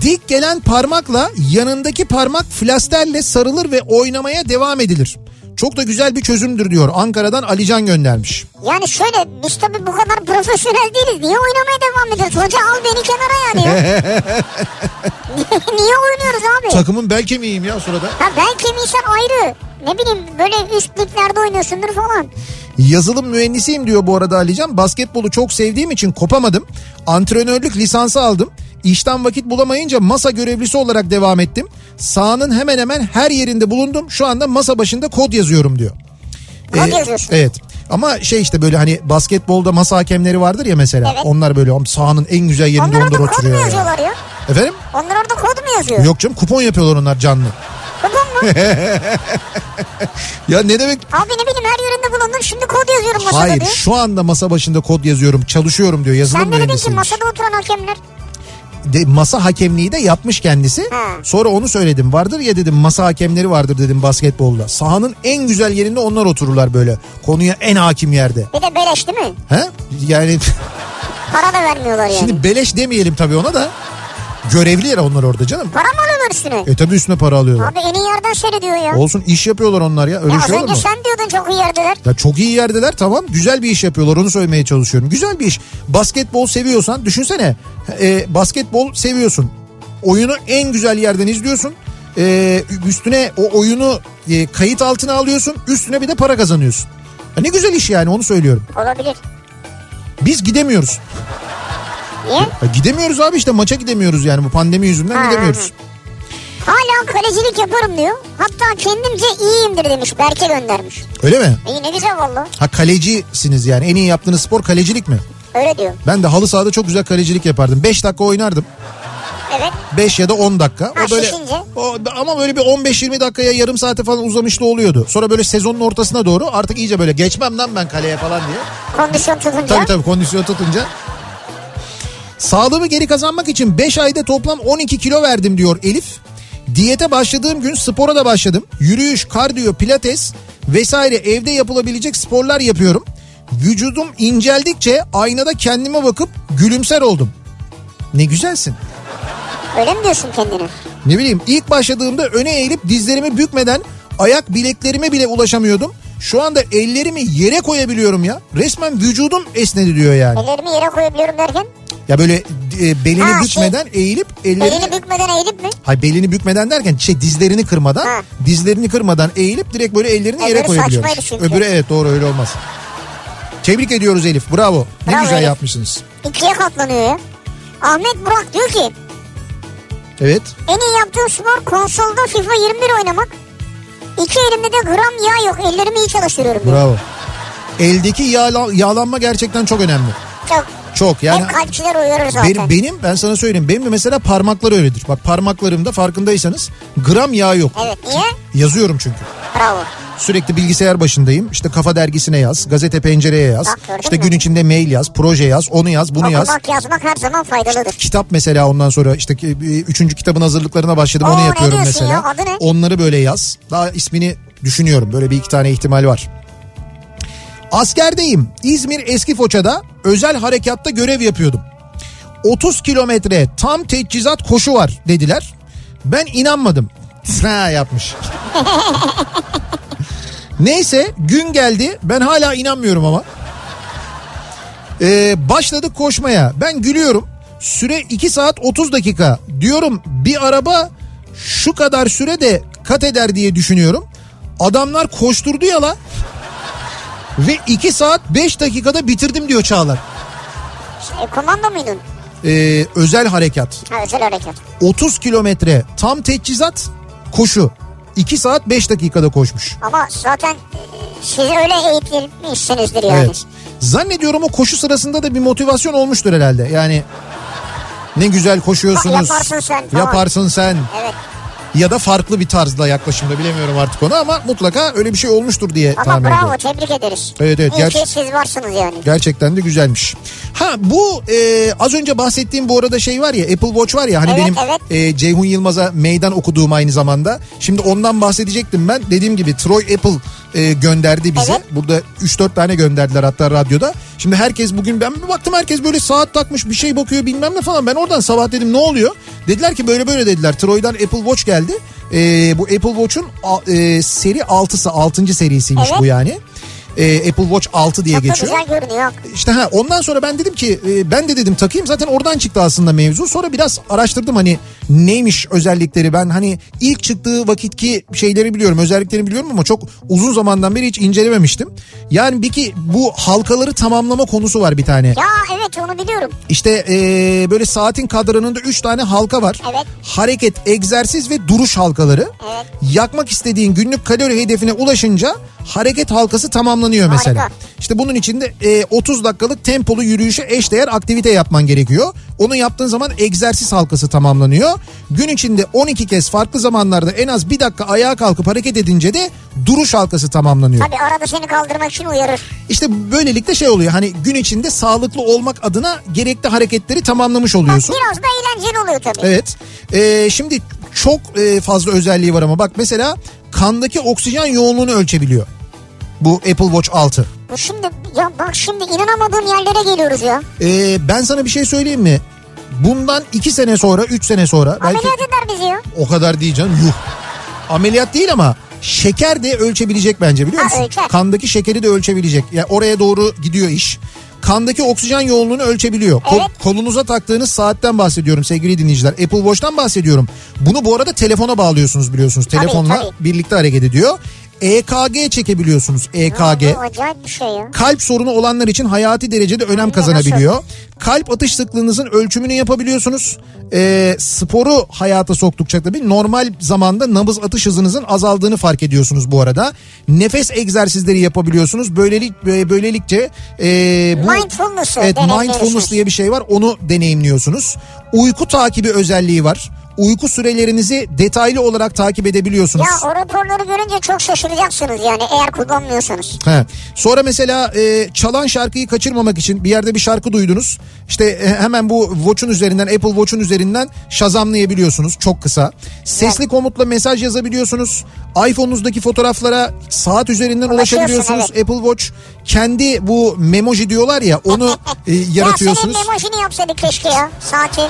dik gelen parmakla yanındaki parmak flasterle sarılır ve oynamaya devam edilir. Çok da güzel bir çözümdür diyor. Ankara'dan Alican göndermiş. Yani şöyle biz tabii bu kadar profesyonel değiliz. Niye oynamaya devam ediyoruz? Hoca al beni kenara yani ya. Niye oynuyoruz abi? Takımın bel kemiğiyim ya sırada. Ha belki insan ayrı. Ne bileyim böyle üst liglerde oynuyorsundur falan. Yazılım mühendisiyim diyor bu arada Alican. Basketbolu çok sevdiğim için kopamadım. Antrenörlük lisansı aldım. İşten vakit bulamayınca masa görevlisi olarak devam ettim. Sahanın hemen hemen her yerinde bulundum. Şu anda masa başında kod yazıyorum diyor. Kod yazıyorsun. Evet. Ama şey işte böyle hani basketbolda masa hakemleri vardır ya mesela. Evet. Onlar böyle sahanın en güzel yerinde Onlar onlar orada kod mu oturuyor. ya. yazıyorlar ya? Efendim? Onlar orada kod mu yazıyor? Yok canım kupon yapıyorlar onlar canlı. Kupon mu? Ya ne demek? Abi ne bileyim her yerinde bulundum şimdi kod yazıyorum masada Hayır diyor. şu anda masa başında kod yazıyorum çalışıyorum diyor yazılım Sen de dedin ki masada oturan hakemler. De, masa hakemliği de yapmış kendisi. Ha. Sonra onu söyledim. Vardır ya dedim masa hakemleri vardır dedim basketbolda. Sahanın en güzel yerinde onlar otururlar böyle. Konuya en hakim yerde. Bir de beleş değil mi? He? Yani Para da vermiyorlar yani. şimdi beleş demeyelim tabii ona da. Görevliler onlar orada canım. Para mı alıyorlar üstüne? E tabii üstüne para alıyorlar. Abi en iyi yerden seyrediyor ya. Olsun iş yapıyorlar onlar ya. Öyle ya şey olur önce mu? sen diyordun çok iyi yerdeler. Ya çok iyi yerdeler tamam güzel bir iş yapıyorlar onu söylemeye çalışıyorum. Güzel bir iş. Basketbol seviyorsan düşünsene e, basketbol seviyorsun. Oyunu en güzel yerden izliyorsun. E, üstüne o oyunu e, kayıt altına alıyorsun. Üstüne bir de para kazanıyorsun. Ya ne güzel iş yani onu söylüyorum. Olabilir. Biz gidemiyoruz. Niye? Ya gidemiyoruz abi işte maça gidemiyoruz yani bu pandemi yüzünden Ha, gidemiyoruz. Hala kalecilik yaparım diyor. Hatta kendimce iyiyimdir demiş. Berke göndermiş. Öyle mi? İyi ne güzel valla. Ha kalecisiniz yani en iyi yaptığınız spor kalecilik mi? Öyle diyor. Ben de halı sahada çok güzel kalecilik yapardım. 5 dakika oynardım. Evet. 5 ya da 10 dakika. Ha, o böyle şişince. o, ama böyle bir 15-20 dakikaya yarım saate falan uzamışlı oluyordu. Sonra böyle sezonun ortasına doğru artık iyice böyle geçmem lan ben kaleye falan diye. Kondisyon tutunca. Tabii tabii kondisyon tutunca. Sağlığımı geri kazanmak için 5 ayda toplam 12 kilo verdim diyor Elif. Diyete başladığım gün spora da başladım. Yürüyüş, kardiyo, pilates vesaire evde yapılabilecek sporlar yapıyorum. Vücudum inceldikçe aynada kendime bakıp gülümser oldum. Ne güzelsin. Öyle mi diyorsun kendine? Ne bileyim ilk başladığımda öne eğilip dizlerimi bükmeden ayak bileklerime bile ulaşamıyordum. Şu anda ellerimi yere koyabiliyorum ya. Resmen vücudum esnedi diyor yani. Ellerimi yere koyabiliyorum derken. Ya böyle e, belini Ha, şey, bükmeden eğilip ellerini... Elini bükmeden eğilip mi? Hayır belini bükmeden derken şey dizlerini kırmadan Ha. dizlerini kırmadan eğilip direkt böyle ellerini yere Öbürü saçmaydı çünkü. Öbürü evet doğru öyle olmaz. Tebrik ediyoruz Elif bravo. Ne Bravo güzel Elif. yapmışsınız. İkiye katlanıyor ya. Ahmet Burak diyor ki Evet. en iyi yaptığım spor konsolda FIFA 21 oynamak. İki elimde de gram yağ yok. Ellerimi iyi çalıştırıyorum. Bravo. Eldeki yağla, yağlanma gerçekten çok önemli. Çok. Çok yani Hep kalpçiler uyarır zaten. benim, benim ben sana söyleyeyim benim de mesela parmaklar öyledir. Bak parmaklarımda farkındaysanız gram yağ yok. Evet niye? Yazıyorum çünkü. Bravo. Sürekli bilgisayar başındayım. İşte kafa dergisine yaz, gazete pencereye yaz. Bak, işte mü? gün içinde mail yaz, proje yaz, onu yaz, bunu yaz. Okumak yazmak her zaman faydalıdır. Kitap mesela ondan sonra işte ki- üçüncü kitabın hazırlıklarına başladım Oo, onu yapıyorum mesela. ya? Onları böyle yaz. Daha ismini düşünüyorum. Böyle bir iki tane ihtimal var. Askerdeyim. İzmir Eski Foça'da özel harekatta görev yapıyordum. 30 kilometre tam teçhizat koşu var dediler. Ben inanmadım. Ha yapmış. Neyse gün geldi. Ben hala inanmıyorum ama. Ee, başladık koşmaya. Ben gülüyorum. Süre 2 saat 30 dakika. Diyorum bir araba şu kadar sürede kat eder diye düşünüyorum. Adamlar koşturdu ya la. Ve 2 saat 5 dakikada bitirdim diyor Çağlar. E, komando muydun? Ee, özel harekat. Ha özel hareket. 30 kilometre tam teçhizat koşu. 2 saat 5 dakikada koşmuş. Ama zaten e, siz öyle eğitilmişsinizdir yani. Evet. Zannediyorum o koşu sırasında da bir motivasyon olmuştur herhalde. Yani ne güzel koşuyorsunuz. Yaparsın sen. Yaparsın sen. Evet. Ya da farklı bir tarzda yaklaşımda bilemiyorum artık onu ama mutlaka öyle bir şey olmuştur diye Ama tahmin bravo ediyorum. tebrik ederiz. Evet, evet, ki siz varsınız yani. Gerçekten de güzelmiş. Ha bu e, az önce bahsettiğim bu arada şey var ya Apple Watch var ya hani Evet, benim evet. e, Ceyhun Yılmaz'a meydan okuduğum aynı zamanda. Şimdi ondan bahsedecektim ben. Dediğim gibi Troy Apple e, gönderdi bize. Evet. Burada 3-4 tane gönderdiler hatta radyoda. Şimdi herkes bugün ben bir baktım herkes böyle saat takmış bir şey bakıyor bilmem ne falan. Ben oradan sabah dedim ne oluyor? Dediler ki böyle böyle dediler. Troy'dan Apple Watch geldi. E, bu Apple Watch'un a- e, seri 6'sı 6. serisiymiş Evet. bu yani. E, Apple Watch 6 diye Çok geçiyor. güzel görünüyor. İşte ha ondan sonra ben dedim ki e, ben de dedim takayım zaten oradan çıktı aslında mevzu. Sonra biraz araştırdım hani neymiş özellikleri ben hani ilk çıktığı vakitki şeyleri biliyorum özelliklerini biliyorum ama çok uzun zamandan beri hiç incelememiştim. Yani bir ki bu halkaları tamamlama konusu var bir tane. Ya evet onu biliyorum. İşte e, böyle saatin kadranında 3 tane halka var. Evet. Hareket, egzersiz ve duruş halkaları. Evet. Yakmak istediğin günlük kalori hedefine ulaşınca hareket halkası tamamlanıyor mesela. Harika. İşte bunun için de e, 30 dakikalık tempolu yürüyüşe eşdeğer aktivite yapman gerekiyor. Onu yaptığın zaman egzersiz halkası tamamlanıyor. Gün içinde 12 kez farklı zamanlarda en az bir dakika ayağa kalkıp hareket edince de duruş halkası tamamlanıyor. Tabii arada seni kaldırmak için uyarır. İşte böylelikle şey oluyor hani gün içinde sağlıklı olmak adına gerekli hareketleri tamamlamış oluyorsun. Biraz da eğlenceli oluyor tabii. Evet. Ee, şimdi çok e, fazla özelliği var ama bak mesela kandaki oksijen yoğunluğunu ölçebiliyor. Bu Apple Watch 6. Bu şimdi ya bak şimdi inanamadığım yerlere geliyoruz ya. Ee, ben sana bir şey söyleyeyim mi? Bundan 2 sene sonra 3 sene sonra belki Ameliyat eder bizi ya. o kadar canım yuh. Ameliyat değil ama şeker de ölçebilecek bence biliyor Ha, musun? ölçer. Kandaki şekeri de ölçebilecek. Yani oraya doğru gidiyor iş. Kandaki oksijen yoğunluğunu ölçebiliyor. Kol- Evet. kolunuza taktığınız saatten bahsediyorum sevgili dinleyiciler. Apple Watch'tan bahsediyorum. Bunu bu arada telefona bağlıyorsunuz biliyorsunuz. Tabii, Telefonla tabii. birlikte hareket ediyor. EKG çekebiliyorsunuz. EKG. Acayip bir şey ya. Kalp sorunu olanlar için hayati derecede önem kazanabiliyor. Kalp atış sıklığınızın ölçümünü yapabiliyorsunuz. Ee, sporu hayata soktukça tabii normal zamanda nabız atış hızınızın azaldığını fark ediyorsunuz bu arada. Nefes egzersizleri yapabiliyorsunuz. Böylelik böylelikçe e, bu Mindfulness'ı evet, mindfulness diye bir şey var. Onu deneyimliyorsunuz. Uyku takibi özelliği var. Uyku sürelerinizi detaylı olarak takip edebiliyorsunuz. Ya o raporları görünce çok şaşıracaksınız yani eğer kullanmıyorsanız. He. Sonra mesela e, çalan şarkıyı kaçırmamak için bir yerde bir şarkı duydunuz. İşte e, hemen bu Watch'un üzerinden Apple Watch'un üzerinden şazamlayabiliyorsunuz çok kısa. Sesli komutla mesaj yazabiliyorsunuz. iPhone'unuzdaki fotoğraflara saat üzerinden ulaşabiliyorsunuz. evet. Apple Watch kendi bu memoji diyorlar ya onu e, yaratıyorsunuz. Ya senin emojini yapsaydık keşke ya saati.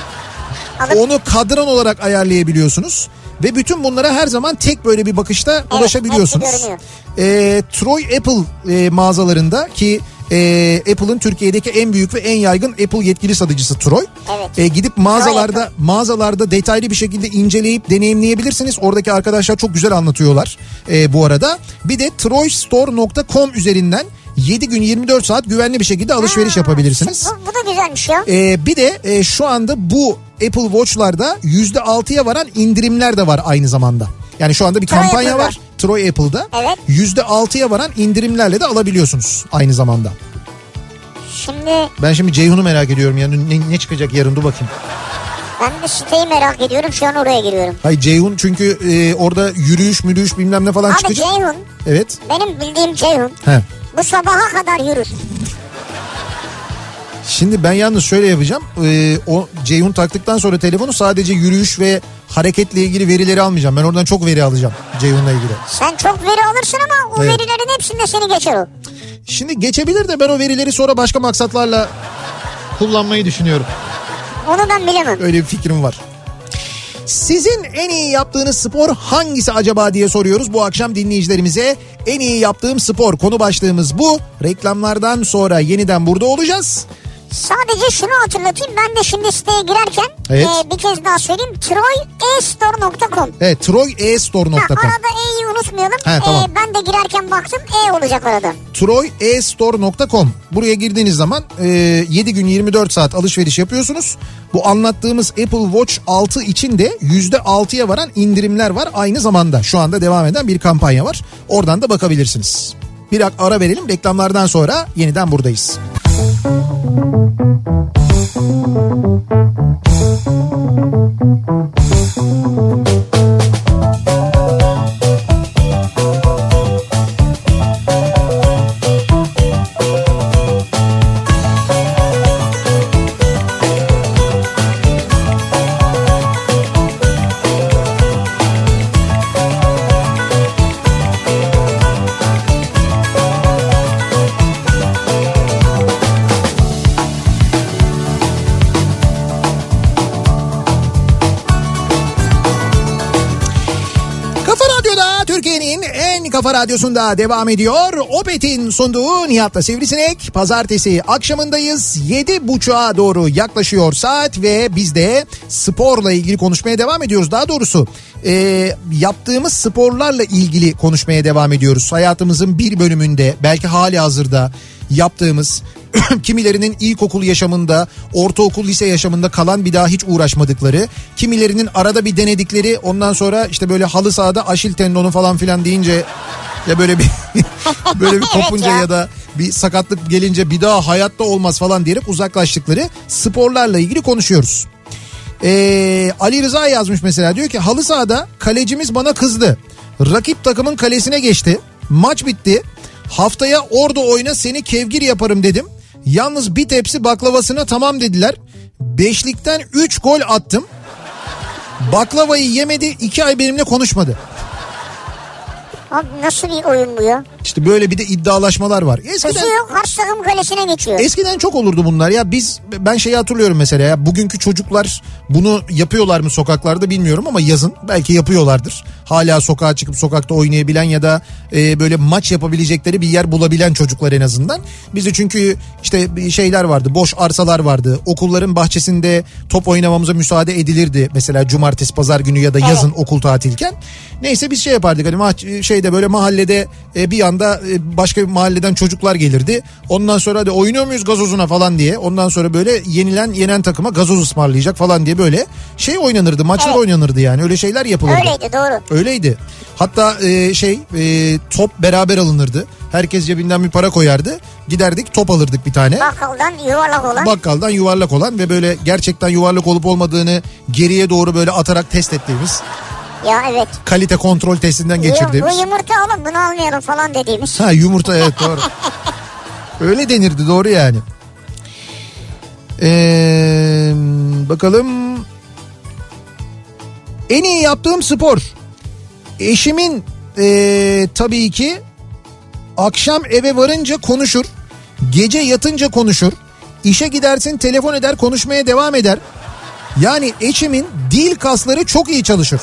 Alıp Onu kadran olarak ayarlayabiliyorsunuz. Ve bütün bunlara her zaman tek böyle bir bakışta ulaşabiliyorsunuz. hepsi görünüyor. Ee, Troy Apple e, mağazalarında ki e, Apple'ın Türkiye'deki en büyük ve en yaygın Apple yetkili satıcısı Troy. Evet. E, gidip mağazalarda Apple. mağazalarda detaylı bir şekilde inceleyip deneyimleyebilirsiniz. Oradaki arkadaşlar çok güzel anlatıyorlar e, bu arada. Bir de troystore.com üzerinden 7 gün 24 saat güvenli bir şekilde alışveriş Ha, yapabilirsiniz. Bu, bu da güzelmiş ya. Ee, bir de e, şu anda bu Apple Watch'larda %6'ya varan indirimler de var aynı zamanda. Yani şu anda bir Troy kampanya Apple'da. var. Troy Apple'da. Evet. %6'ya varan indirimlerle de alabiliyorsunuz aynı zamanda. Şimdi Ben şimdi Ceyhun'u merak ediyorum yani ne, ne çıkacak yarın dur bakayım. ben de siteyi merak ediyorum şu an oraya giriyorum. Hayır Ceyhun çünkü e, orada yürüyüş mürüyüş bilmem ne falan Abi çıkacak. Ceyhun Evet. benim bildiğim Ceyhun He. Bu sabaha kadar yürür. Şimdi ben yalnız şöyle yapacağım. Ee, o Ceyhun taktıktan sonra telefonu sadece yürüyüş ve hareketle ilgili verileri almayacağım. Ben oradan çok veri alacağım Ceyhun'la ilgili. Sen çok veri alırsın ama o Evet. verilerin hepsinde seni geçer o. Şimdi geçebilir de ben o verileri sonra başka maksatlarla kullanmayı düşünüyorum. Onu ben bilemem. Öyle bir fikrim var. Sizin en iyi yaptığınız spor hangisi acaba diye soruyoruz bu akşam dinleyicilerimize. En iyi yaptığım spor konu başlığımız bu. Reklamlardan sonra yeniden burada olacağız. Sadece şunu hatırlatayım ben de şimdi siteye girerken Evet. e, bir kez daha söyleyeyim troyestore.com Evet troyestore.com Ha, arada E'yi unutmayalım. He, tamam. E, ben de girerken baktım E olacak arada. troyestore.com Buraya girdiğiniz zaman e, 7 gün 24 saat alışveriş yapıyorsunuz. Bu anlattığımız Apple Watch 6 için de %6'ya varan indirimler var aynı zamanda. Şu anda devam eden bir kampanya var. Oradan da bakabilirsiniz. Bir ara verelim reklamlardan sonra yeniden buradayız. Kafa kafa radyosunda devam ediyor. Opet'in sunduğu Nihat'la Sivrisinek. Pazartesi akşamındayız. 7.30'a doğru yaklaşıyor saat ve biz de sporla ilgili konuşmaya devam ediyoruz. Daha doğrusu e, yaptığımız sporlarla ilgili konuşmaya devam ediyoruz. Hayatımızın bir bölümünde belki hali hazırda yaptığımız kimilerinin ilkokul yaşamında, ortaokul lise yaşamında kalan bir daha hiç uğraşmadıkları, kimilerinin arada bir denedikleri ondan sonra işte böyle halı sahada aşil tendonu falan filan deyince ya böyle bir böyle bir Evet kopunca ya. ya da bir sakatlık gelince bir daha hayatta olmaz falan diyerek uzaklaştıkları sporlarla ilgili konuşuyoruz. Ee, Ali Rıza yazmış mesela diyor ki halı sahada kalecimiz bana kızdı. Rakip takımın kalesine geçti. Maç bitti. Haftaya orada oyna seni kevgir yaparım dedim. Yalnız bir tepsi baklavasına tamam dediler. Beşlikten 3 gol attım. Baklavayı yemedi iki ay benimle konuşmadı. Abi nasıl bir oyun bu ya? İşte böyle bir de iddialaşmalar var. Eskiden, Kızıyor karşı takım kalesine geçiyor. Eskiden çok olurdu bunlar ya biz ben şeyi hatırlıyorum mesela ya bugünkü çocuklar bunu yapıyorlar mı sokaklarda bilmiyorum ama yazın belki yapıyorlardır. Hala sokağa çıkıp sokakta oynayabilen ya da e, böyle maç yapabilecekleri bir yer bulabilen çocuklar en azından. Bizde çünkü işte şeyler vardı boş arsalar vardı okulların bahçesinde top oynamamıza müsaade edilirdi mesela cumartesi pazar günü ya da yazın okul tatilken. Neyse biz şey yapardık hani maç şeyde böyle mahallede e, bir anda e, başka bir mahalleden çocuklar gelirdi. Ondan sonra hadi oynuyor muyuz gazozuna falan diye. Ondan sonra böyle yenilen yenen takıma gazoz ısmarlayacak falan diye böyle şey oynanırdı maçlar Evet. oynanırdı yani öyle şeyler yapılırdı. Öyleydi doğru. Öyleydi. Hatta e, şey e, top beraber alınırdı. Herkes cebinden bir para koyardı. Giderdik top alırdık bir tane. Bakkaldan yuvarlak olan. Bakkaldan yuvarlak olan ve böyle gerçekten yuvarlak olup olmadığını geriye doğru böyle atarak test ettiğimiz Ya evet. kalite kontrol testinden geçirdiğimiz. bu yumurta alın bunu almayalım falan dediğimiz. Ha yumurta evet doğru. Öyle denirdi doğru yani. Ee, bakalım. En iyi yaptığım spor. Eşimin ee, tabii ki akşam eve varınca konuşur. Gece yatınca konuşur. İşe gidersin telefon eder konuşmaya devam eder. Yani eşimin dil kasları çok iyi çalışır.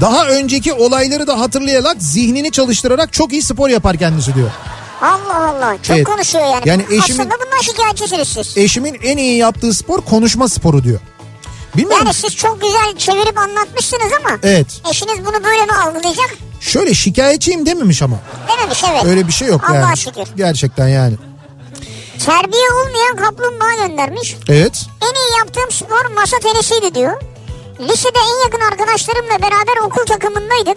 Daha önceki olayları da hatırlayarak zihnini çalıştırarak çok iyi spor yapar kendisi diyor. Allah Allah çok Evet. konuşuyor yani. Yani eşimin- Aslında bundan şikayetçisiniz siz. Eşimin en iyi yaptığı spor konuşma sporu diyor. Bilmiyorum. Yani siz çok güzel çevirip anlatmışsınız ama Evet. eşiniz bunu böyle mi algılayacak? Şöyle şikayetçiyim dememiş ama. Dememiş evet. Öyle bir şey yok Allah'a yani. şükür. Gerçekten yani. Terbiye olmayan kaplumbağa göndermiş. Evet. En iyi yaptığım spor masa tenisiydi diyor. Lisede en yakın arkadaşlarımla beraber okul takımındaydık.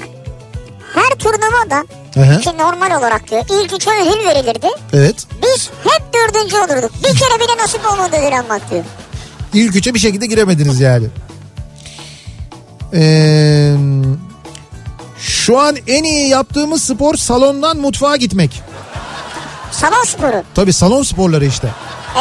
Her turnuvada hı. ki normal olarak diyor ilk üçe ödül verilirdi. Evet. Biz hep dördüncü olurduk. Bir kere bile nasip olmadı ödül almak diyor. İlk üçe bir şekilde giremediniz yani. Ee, şu an en iyi yaptığımız spor salondan mutfağa gitmek. Salon sporu. Tabii salon sporları işte.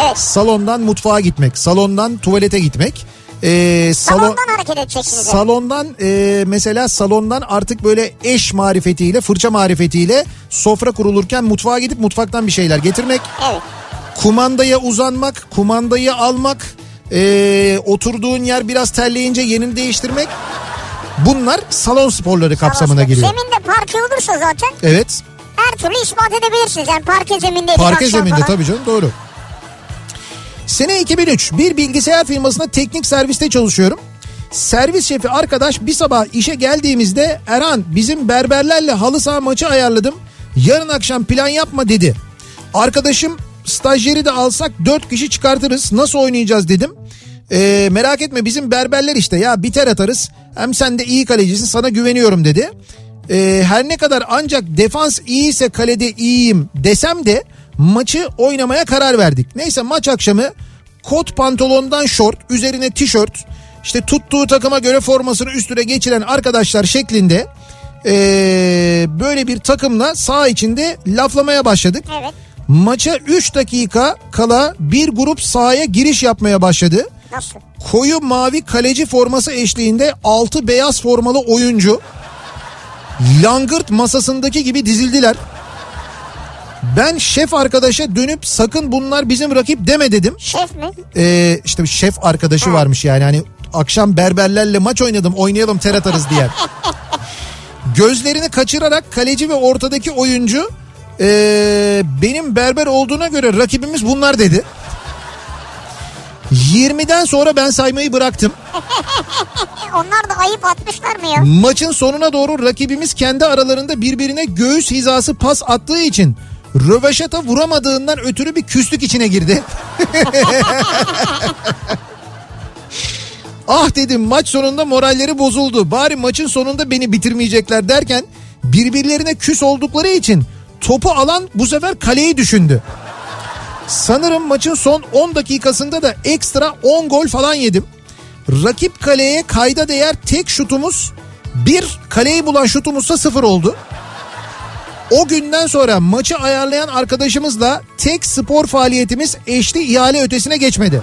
Evet. Salondan mutfağa gitmek, salondan tuvalete gitmek. Ee, salon, Salondan hareket edeceksiniz. salondan e, mesela salondan artık böyle eş marifetiyle, fırça marifetiyle sofra kurulurken mutfağa gidip mutfaktan bir şeyler getirmek. Evet. Kumandaya uzanmak, kumandayı almak, Ee, oturduğun yer biraz terleyince yerini değiştirmek. Bunlar salon sporları kapsamına giriyor. Zeminde parke olursa zaten Evet. her türlü ispat edebilirsiniz. Yani parke zeminde Parke zeminde tabii canım doğru. Sene 2003 bir bilgisayar firmasında teknik serviste çalışıyorum. Servis şefi arkadaş bir sabah işe geldiğimizde Erhan bizim berberlerle halı saha maçı ayarladım. Yarın akşam plan yapma dedi. Arkadaşım stajyeri de alsak 4 kişi çıkartırız nasıl oynayacağız dedim. Ee, merak etme bizim berberler işte ya biter atarız. Hem sen de iyi kalecisin sana güveniyorum dedi. Ee, her ne kadar ancak defans iyiyse kalede iyiyim desem de maçı oynamaya karar verdik. Neyse maç akşamı kot pantolondan şort üzerine tişört işte tuttuğu takıma göre formasını üstüne geçiren arkadaşlar şeklinde ee, böyle bir takımla saha içinde laflamaya başladık. Evet. Maça 3 dakika kala bir grup sahaya giriş yapmaya başladı. Nasıl? Koyu mavi kaleci forması eşliğinde 6 beyaz formalı oyuncu langırt masasındaki gibi dizildiler. Ben şef arkadaşa dönüp sakın bunlar bizim rakip deme dedim. Şef mi? Ee, işte bir şef arkadaşı varmış yani hani akşam berberlerle maç oynadım oynayalım ter atarız diye. Gözlerini kaçırarak kaleci ve ortadaki oyuncu ee, benim berber olduğuna göre rakibimiz bunlar dedi. 20'den sonra ben saymayı bıraktım. Onlar da ayıp atmışlar mı ya? Maçın sonuna doğru rakibimiz kendi aralarında birbirine göğüs hizası pas attığı için röveşata vuramadığından ötürü bir küslük içine girdi. ah dedim maç sonunda moralleri bozuldu. Bari maçın sonunda beni bitirmeyecekler derken birbirlerine küs oldukları için topu alan bu sefer kaleyi düşündü. Sanırım maçın son 10 dakikasında da ekstra 10 gol falan yedim. Rakip kaleye kayda değer tek şutumuz bir kaleyi bulan şutumuzsa sıfır oldu. O günden sonra maçı ayarlayan arkadaşımızla tek spor faaliyetimiz eşli ihale ötesine geçmedi.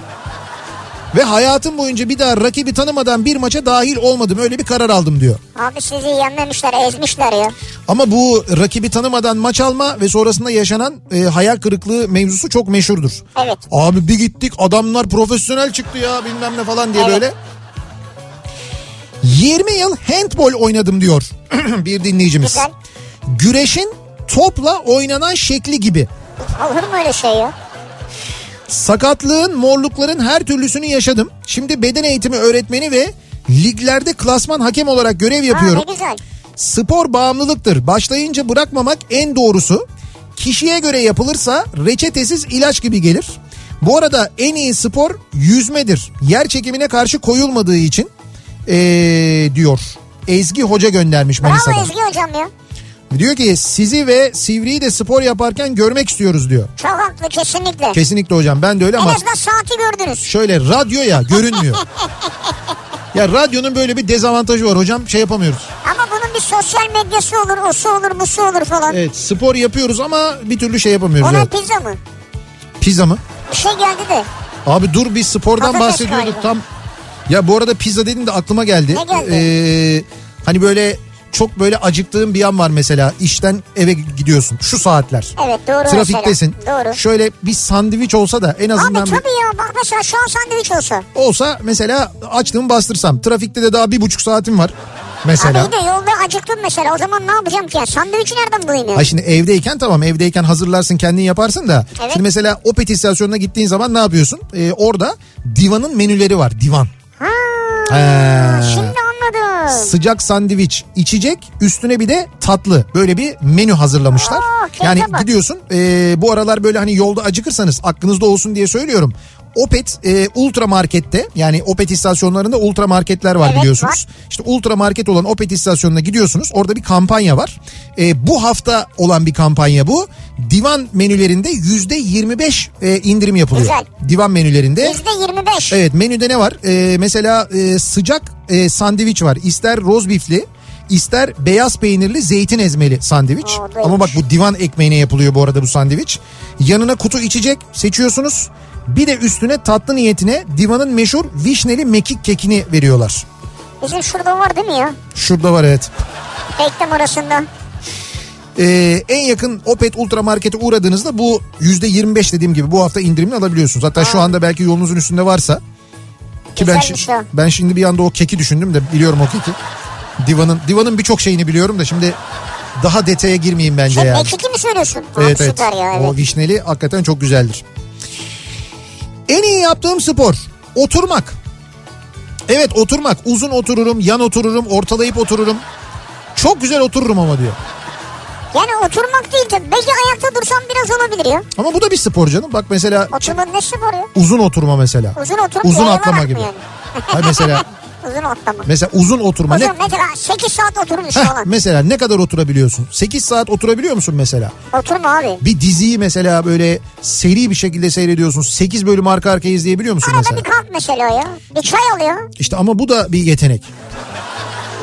Ve hayatım boyunca bir daha rakibi tanımadan bir maça dahil olmadım. Öyle bir karar aldım diyor. Abi sizi yenmemişler ezmişler ya. Ama bu rakibi tanımadan maç alma ve sonrasında yaşanan e, hayal kırıklığı mevzusu çok meşhurdur. Evet. Abi bir gittik adamlar profesyonel çıktı ya bilmem ne falan diye Evet. böyle. 20 yıl handball oynadım diyor bir dinleyicimiz. Güzel. Güreşin topla oynanan şekli gibi. Olur mu öyle şey ya? Sakatlığın, morlukların her türlüsünü yaşadım. Şimdi beden eğitimi öğretmeni ve liglerde klasman hakem olarak görev yapıyorum. Ha, ne güzel. Spor bağımlılıktır. Başlayınca bırakmamak en doğrusu. Kişiye göre yapılırsa reçetesiz ilaç gibi gelir. Bu arada en iyi spor yüzmedir. Yer çekimine karşı koyulmadığı için ee, diyor. Ezgi Hoca göndermiş Manisa'dan. Bravo Ezgi hocam ya. Diyor ki sizi ve Sivri'yi de spor yaparken görmek istiyoruz diyor. Çok haklı kesinlikle. Kesinlikle hocam ben de öyle En ama azından saati gördünüz. şöyle radyo ya görünmüyor. ya radyonun böyle bir dezavantajı var hocam şey yapamıyoruz. Ama bunun bir sosyal medyası olur, o su olur, bu su olur falan. Evet spor yapıyoruz ama bir türlü şey yapamıyoruz. Ona evet. pizza mı? Pizza mı? Bir şey geldi de. Abi dur biz spordan Patates bahsediyorduk galiba. tam. Ya bu arada pizza dedin de aklıma geldi. Ne geldi? Ee, hani böyle çok böyle acıktığın bir an var mesela. İşten eve gidiyorsun şu saatler. Evet doğru Trafiktesin. mesela. Doğru. Şöyle bir sandviç olsa da en azından Abi tabii ya bak mesela şu an sandviç olsa. olsa mesela açlığımı bastırsam. Trafikte de daha bir buçuk saatim var mesela. Abi de yolda acıktım mesela o zaman ne yapacağım ki ya? Sandviçi nereden bulayım ya? Ha şimdi evdeyken tamam evdeyken hazırlarsın kendin yaparsın da. Evet. Şimdi mesela Opet istasyonuna gittiğin zaman ne yapıyorsun? Ee, orada divanın menüleri var divan. Ha, He. şimdi anladım. Sıcak sandviç, içecek, üstüne bir de tatlı. Böyle bir menü hazırlamışlar. Keyfe yani bak. gidiyorsun e, bu aralar böyle hani yolda acıkırsanız aklınızda olsun diye söylüyorum. Opet e, ultra markette yani Opet istasyonlarında ultra marketler var Evet, biliyorsunuz. İşte ultra market olan Opet istasyonuna gidiyorsunuz. Orada bir kampanya var. E, bu hafta olan bir kampanya bu. Divan menülerinde yüzde 25 e, indirim yapılıyor. Güzel. Divan menülerinde. Yüzde 25. Evet menüde ne var? Ee, mesela e, sıcak e, sandviç var. İster roz bifli, ister beyaz peynirli zeytin ezmeli sandviç. Da Ama bak bu divan ekmeğine yapılıyor bu arada bu sandviç. Yanına kutu içecek seçiyorsunuz. Bir de üstüne tatlı niyetine divanın meşhur vişneli mekik kekini veriyorlar. Bizim şurada var değil mi ya? Şurada var evet. Reklam arasında. Ee, en yakın Opet Ultra Market'e uğradığınızda bu %25 dediğim gibi bu hafta indirimini alabiliyorsunuz. Hatta şu anda belki yolunuzun üstünde varsa Ki ben, şi- ben şimdi bir anda o keki düşündüm de biliyorum o keki. Divan'ın Divan'ın birçok şeyini biliyorum da şimdi daha detaya girmeyeyim bence Sen yani. mekiki mi söylüyorsun? Evet Abi evet. Ya evet. O vişneli hakikaten çok güzeldir. En iyi yaptığım spor oturmak. Evet oturmak. Uzun otururum, yan otururum, ortalayıp otururum. Çok güzel otururum ama diyor. Yani oturmak değil de belki ayakta dursam biraz olabilir ya. Ama bu da bir spor canım. Bak mesela Oturmanın ne spor ya? uzun oturma mesela. Uzun oturup Uzun atlama gibi. Yani? Hayır mesela Uzun atlama. mesela uzun oturma. Ne, Uzun mesela 8 saat oturmuş Heh, falan. mesela ne kadar oturabiliyorsun? 8 saat oturabiliyor musun mesela? Oturma abi. Bir diziyi mesela böyle seri bir şekilde seyrediyorsun. 8 bölüm arka arkaya izleyebiliyor musun Arada mesela? bir kalk mesela ya. Bir çay al ya. İşte ama bu da bir yetenek.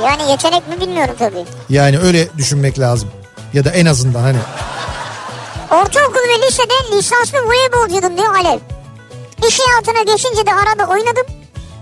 Yani yetenek mi bilmiyorum tabii. Yani öyle düşünmek lazım. Ya da en azından hani. Ortaokul ve lisede lisanslı voleybolcuydum diyor Alev. İş hayatına geçince de arada oynadım.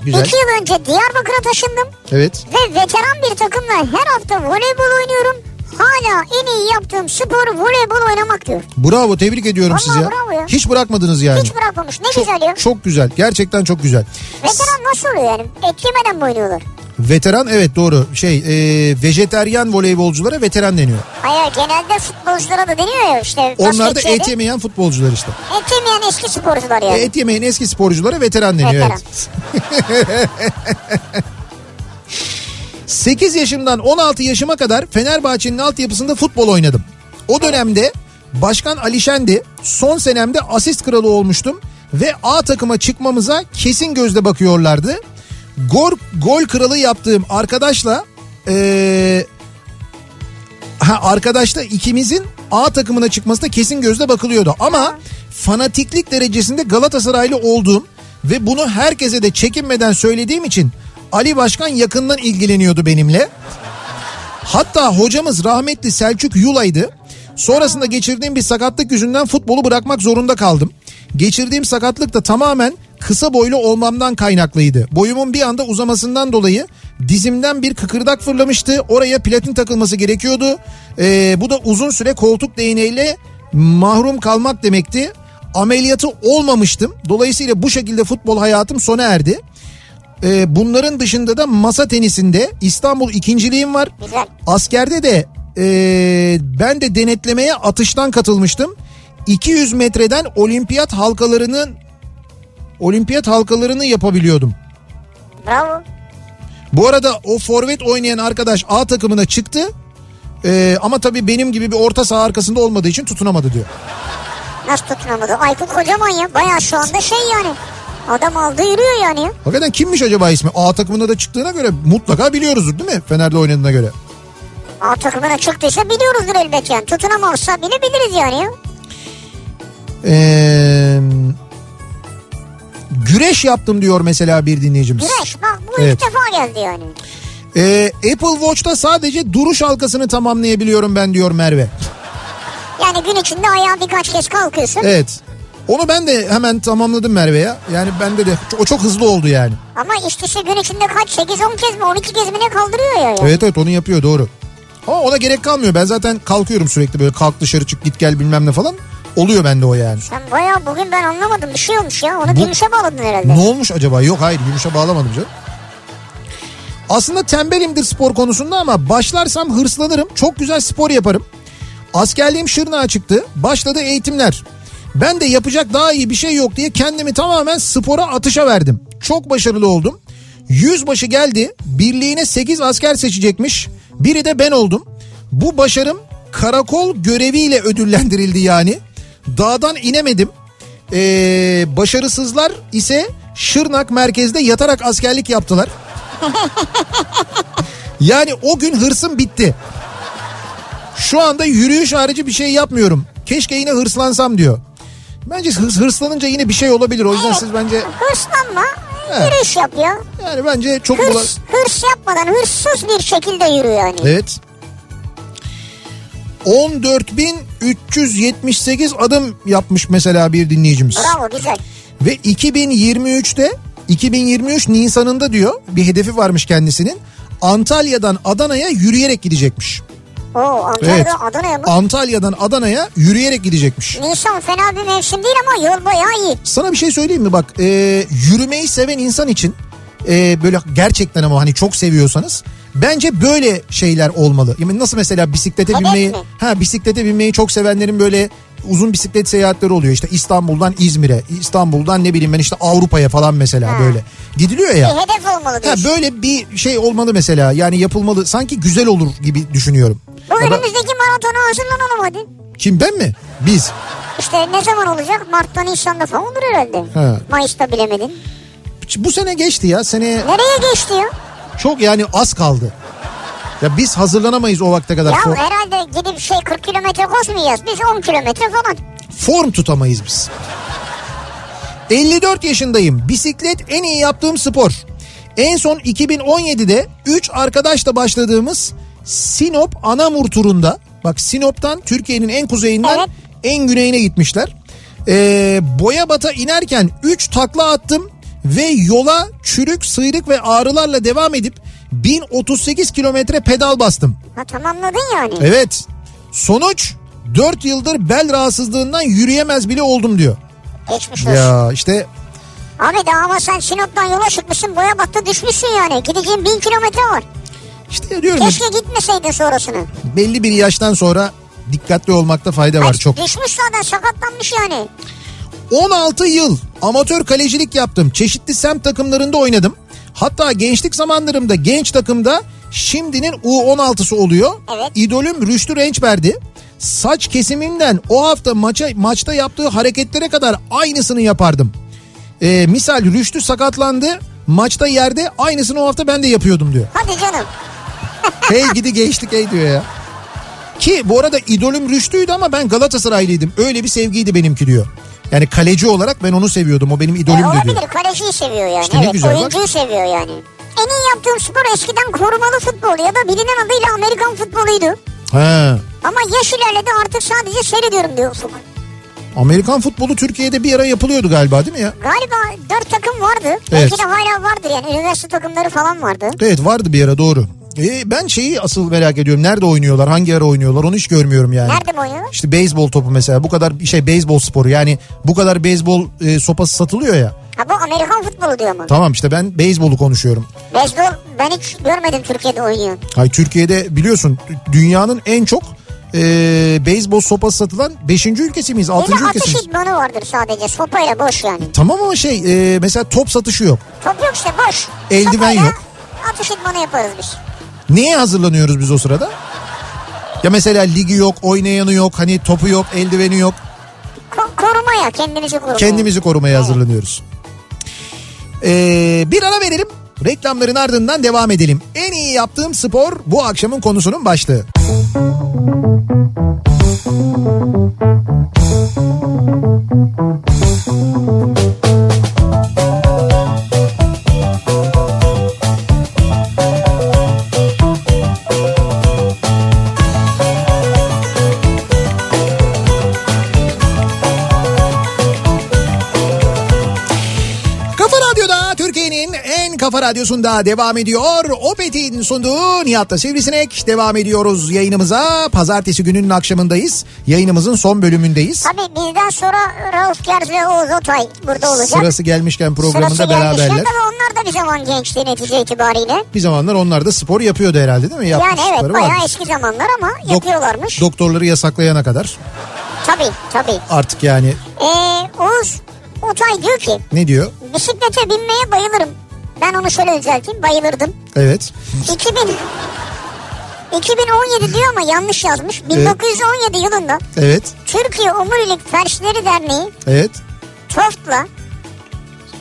Güzel. İki yıl önce Diyarbakır'a taşındım. Evet. Ve veteran bir takımla her hafta voleybol oynuyorum. Hala en iyi yaptığım spor voleybol oynamak diyor. Bravo tebrik ediyorum Vallahi sizi ya. bravo ya. Hiç bırakmadınız yani. Hiç bırakmamış. Ne çok, güzel ya. Çok güzel. Gerçekten çok güzel. Veteran nasıl oluyor yani? Et yemeden mi oynuyorlar? Veteran evet doğru. Şey e, vejeteryan voleybolculara veteran deniyor. Hayır genelde futbolculara da deniyor ya işte. Onlar da et yemeyen futbolcular işte. Et yemeyen eski sporcular yani. Et yemeyen eski sporculara veteran deniyor. Veteran. Evet. 8 yaşımdan 16 yaşıma kadar Fenerbahçe'nin altyapısında futbol oynadım. O dönemde Başkan Alişen'di. Son senemde asist kralı olmuştum. Ve A takıma çıkmamıza kesin gözle bakıyorlardı. Gol, gol kralı yaptığım arkadaşla eee ha, arkadaşla ikimizin A takımına çıkmasına kesin gözle bakılıyordu. Ama fanatiklik derecesinde Galatasaraylı olduğum ve bunu herkese de çekinmeden söylediğim için Ali Başkan yakından ilgileniyordu benimle. Hatta hocamız rahmetli Selçuk Yulay'dı. Sonrasında geçirdiğim bir sakatlık yüzünden futbolu bırakmak zorunda kaldım. Geçirdiğim sakatlık da tamamen kısa boylu olmamdan kaynaklıydı. Boyumun bir anda uzamasından dolayı dizimden bir kıkırdak fırlamıştı. Oraya platin takılması gerekiyordu. Ee, bu da uzun süre koltuk değneğiyle mahrum kalmak demekti. Ameliyatı olmamıştım. Dolayısıyla bu şekilde futbol hayatım sona erdi. Ee, bunların dışında da masa tenisinde İstanbul ikinciliğim var. Güzel. Askerde de ee, ben de denetlemeye atıştan katılmıştım. 200 metreden olimpiyat halkalarının olimpiyat halkalarını yapabiliyordum. Bravo. Bu arada o forvet oynayan arkadaş A takımına çıktı. Ee, ama tabii benim gibi bir orta saha arkasında olmadığı için tutunamadı diyor. Nasıl tutunamadı? Aykut kocaman ya. Baya şu anda şey yani. Adam aldı yürüyor yani ya. Hakikaten kimmiş acaba ismi? A takımında da çıktığına göre mutlaka biliyoruzdur değil mi? Fener'de oynadığına göre. A takımına çıktıysa biliyoruzdur elbet yani. Tutunamazsa bile biliriz yani ya. Ee, güreş yaptım diyor mesela bir dinleyicimiz. Güreş bak bu Evet. ilk defa geldi yani. Ee, Apple Watch'ta sadece duruş halkasını tamamlayabiliyorum ben diyor Merve. Yani gün içinde ayağa birkaç kez kalkıyorsun. Evet. Onu ben de hemen tamamladım Merve ya. Yani bende de o çok hızlı oldu yani. Ama işte işte gün içinde kaç 8-10 kez mi 12 kez mi ne kaldırıyor ya. ya. Evet evet onu yapıyor doğru. Ama ona gerek kalmıyor. Ben zaten kalkıyorum sürekli böyle kalk dışarı çık git gel bilmem ne falan. Oluyor bende o yani. Sen baya bugün ben anlamadım bir şey olmuş ya. Onu Bu- gümüşe bağladın herhalde. Ne olmuş acaba? Yok hayır gümüşe bağlamadım canım. Aslında tembelimdir spor konusunda ama başlarsam hırslanırım. Çok güzel spor yaparım. Askerliğim Şırnak'a çıktı. Başladı eğitimler. Ben de yapacak daha iyi bir şey yok diye kendimi tamamen spora atışa verdim. Çok başarılı oldum. Yüzbaşı geldi. Birliğine 8 asker seçecekmiş. Biri de ben oldum. Bu başarım karakol göreviyle ödüllendirildi yani. Dağdan inemedim. Ee, başarısızlar ise Şırnak merkezde yatarak askerlik yaptılar. yani o gün hırsım bitti. Şu anda yürüyüş harici bir şey yapmıyorum. Keşke yine hırslansam diyor. Bence hırs, hırslanınca yine bir şey olabilir. O yüzden siz bence Hırslanma. Evet. Yürüyüş yap ya. yani bence çok bula- Hırs, hırs yapmadan hırsız bir şekilde yürü yani. Evet. 14.378 adım yapmış mesela bir dinleyicimiz. Bravo güzel. Ve 2023'te 2023 Nisan'ında diyor bir hedefi varmış kendisinin. Antalya'dan Adana'ya yürüyerek gidecekmiş. Oo Antalya'da Evet. Adana'ya mı? Antalya'dan Adana'ya yürüyerek gidecekmiş. Nisan fena bir mevsim değil ama yol bayağı iyi. Sana bir şey söyleyeyim mi bak e, yürümeyi seven insan için e, böyle gerçekten ama hani çok seviyorsanız bence böyle şeyler olmalı. Yani nasıl mesela bisiklete Hedef binmeyi mi? ha bisiklete binmeyi çok sevenlerin böyle uzun bisiklet seyahatleri oluyor. İşte İstanbul'dan İzmir'e, İstanbul'dan ne bileyim ben işte Avrupa'ya falan mesela Ha. böyle. Gidiliyor ya. Bir hedef olmalı Ha, diyorsun. böyle bir şey olmalı mesela yani yapılmalı sanki güzel olur gibi düşünüyorum. Bu Ya ben- önümüzdeki maratona hazırlanalım hadi. kim ben mi? Biz. İşte ne zaman olacak? Mart'ta Nisan'da falan olur herhalde. Ha. Mayıs'ta bilemedin. Bu sene geçti ya seneye Nereye geçti ya? çok yani az kaldı. Ya biz hazırlanamayız o vakte kadar. Ya herhalde gidip şey 40 kilometre koşmayacağız. Biz 10 kilometre falan. form tutamayız biz. 54 yaşındayım. Bisiklet en iyi yaptığım spor. En son 2017'de 3 arkadaşla başladığımız Sinop Anamur turunda bak Sinop'tan Türkiye'nin en kuzeyinden Evet. en güneyine gitmişler. Ee, Boyabat'a inerken 3 takla attım ve yola çürük, sıyrık ve ağrılarla devam edip 1038 kilometre pedal bastım. Ha tamamladın yani. Evet. Sonuç 4 yıldır bel rahatsızlığından yürüyemez bile oldum diyor. Geçmiş olsun. Ya işte Abi daha ama sen Sinop'tan yola çıkmışsın Boyabat'ta düşmüşsün yani. Gideceğin 1000 kilometre var. işte diyorum ya, Keşke gitmeseydin sonrasını. belli bir yaştan sonra dikkatli olmakta fayda var Ay, çok. Düşmüş zaten sakatlanmış yani. 16 yıl amatör kalecilik yaptım. Çeşitli semt takımlarında oynadım. Hatta gençlik zamanlarımda genç takımda şimdinin U16'sı oluyor. Evet. İdolüm Rüştü Rençber'di. Saç kesimimden o hafta maça maçta yaptığı hareketlere kadar aynısını yapardım. Ee, misal Rüştü sakatlandı. Maçta yerde aynısını o hafta ben de yapıyordum diyor. Hadi canım. Hey gidi geçtik hey diyor ya. Ki bu arada idolüm Rüştü'ydü ama ben Galatasaraylıydım. Öyle bir sevgiydi benimki diyor. Yani kaleci olarak ben onu seviyordum. O benim E, idolümdü olabilir diyor. kaleciyi seviyor yani. İşte evet, güzel, bak. oyuncuyu seviyor yani. En iyi yaptığım spor eskiden korumalı futbol ya da bilinen adıyla Amerikan futboluydu. Ha. Ama yaş ilerledi artık sadece seyrediyorum diyor Ufuk. Amerikan futbolu Türkiye'de bir ara yapılıyordu galiba değil mi ya? Galiba dört takım vardı. Belki de hala vardır yani üniversite takımları falan vardı. Evet vardı bir ara doğru. Ben şeyi asıl merak ediyorum. Nerede oynuyorlar? Hangi ara oynuyorlar? Onu hiç görmüyorum yani. Nerede mi oynuyorlar? İşte beyzbol topu mesela. Bu kadar şey beyzbol sporu. Yani bu kadar beyzbol e, sopası satılıyor ya. Ha bu Amerikan futbolu diyor mu? Tamam işte ben beyzbolu konuşuyorum. Beyzbol ben hiç görmedim Türkiye'de oynuyor. Hay Türkiye'de biliyorsun dünyanın en çok e, beyzbol sopası satılan 5. ülkesi miyiz? Bir 6. de atış ülkesi miyiz? idmanı vardır sadece sopayla boş yani. Tamam ama şey e, mesela top satışı yok. Top yok işte boş. Eldiven Sopayla yok. Atış idmanı yaparız biz. Neye hazırlanıyoruz biz o sırada? Ya mesela ligi yok, oynayanı yok, hani topu yok, eldiveni yok. Ko- korumaya kendimizi korumaya. Kendimizi korumaya hazırlanıyoruz. Ee, bir ara verelim. Reklamların ardından devam edelim. En iyi yaptığım spor bu akşamın konusunun başlığı. Kafa kafa radyosunda devam ediyor. Opet'in sunduğu Nihat'ta Sivrisinek devam ediyoruz yayınımıza. Pazartesi gününün akşamındayız. Yayınımızın son bölümündeyiz. Tabii bizden sonra Rauf Gerz ve Oğuz Otay burada olacak. Sırası gelmişken programında Sırası gelmişken beraberler. tabii onlar da bir zaman gençti netice itibariyle. Bir zamanlar onlar da spor yapıyordu herhalde değil mi? Yani evet bayağı vardır. eski zamanlar ama Dok- yapıyorlarmış. Doktorları yasaklayana kadar tabii tabii. artık yani Ee, Oğuz Otay diyor ki ne diyor? bisiklete binmeye bayılırım. Ben onu şöyle düzelteyim bayılırdım. Evet. 2000 2017 diyor ama yanlış yazmış. 1917 yılında Evet. Türkiye Omurilik Felçleri Derneği Evet. TOFT'la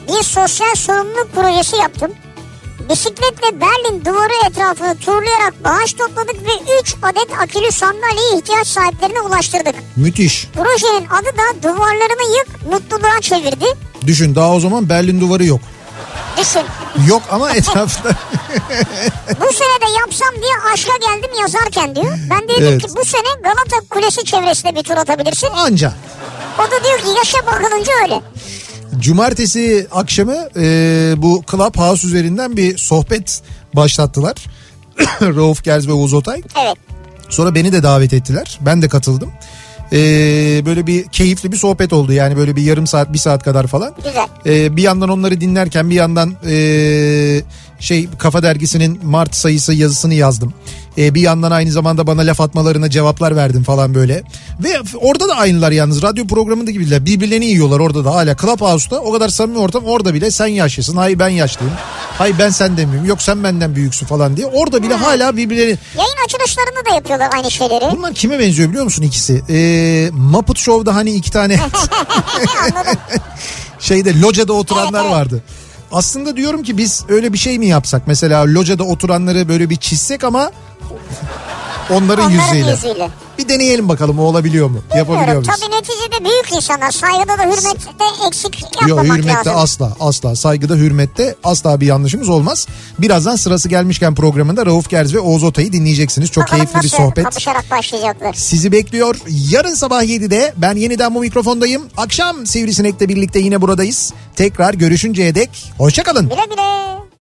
bir sosyal sorumluluk projesi yaptım. Bisikletle Berlin duvarı etrafını turlayarak bağış topladık ve 3 adet akülü sandalyeyi ihtiyaç sahiplerine ulaştırdık. Müthiş. Projenin adı da duvarlarını yık mutluluğa çevirdi. Düşün daha o zaman Berlin duvarı yok. Düşün Yok ama etrafta. bu sene de yapsam diye aşka geldim yazarken diyor. Ben de dedim Evet. ki bu sene Galata Kulesi çevresinde bir tur atabilirsin. Anca. O da diyor ki yaşa bakılınca öyle. Cumartesi akşamı e, bu Clubhouse üzerinden bir sohbet başlattılar. Rauf Gerz ve Oğuz Otay. Evet. Sonra beni de davet ettiler. Ben de katıldım. Ee, böyle bir keyifli bir sohbet oldu yani böyle bir yarım saat bir saat kadar falan. Güzel. Ee, bir yandan onları dinlerken bir yandan ee, şey Kafa Dergisi'nin Mart sayısı yazısını yazdım. Ee, bir yandan aynı zamanda bana laf atmalarına cevaplar verdim falan böyle. Ve orada da aynılar yalnız radyo programında gibiler. Birbirlerini yiyorlar orada da hala. Clubhouse'da o kadar samimi ortam orada bile sen yaşlısın. Hayır ben yaşlıyım. Hayır ben senden büyüğüm. Yok sen benden büyüksün falan diye. Orada bile hala birbirlerini Yayın açılışlarında da yapıyorlar aynı şeyleri. Bunlar kime benziyor biliyor musun ikisi? Ee, Muppet Show'da hani iki tane şeyde locada oturanlar Evet, evet. vardı. Aslında diyorum ki biz öyle bir şey mi yapsak? Mesela locada oturanları böyle bir çizsek ama onların, Onların yüzüyle. yüzüyle. Bir deneyelim bakalım o olabiliyor mu? Yapabiliyor Bilmiyorum. muyuz? Tabii neticede büyük insanlar. Saygıda da hürmette eksik Yok yapmamak hürmette lazım. asla asla saygıda hürmette asla bir yanlışımız olmaz. Birazdan sırası gelmişken programında Rauf Gerz ve Oğuz Otay'ı dinleyeceksiniz. Çok Bakalım keyifli bir sohbet. kapışarak başlayacaklar. sizi bekliyor. Yarın sabah 7'de ben yeniden bu mikrofondayım. Akşam Sivrisinek'le birlikte yine buradayız. Tekrar görüşünceye dek hoşçakalın. Güle güle.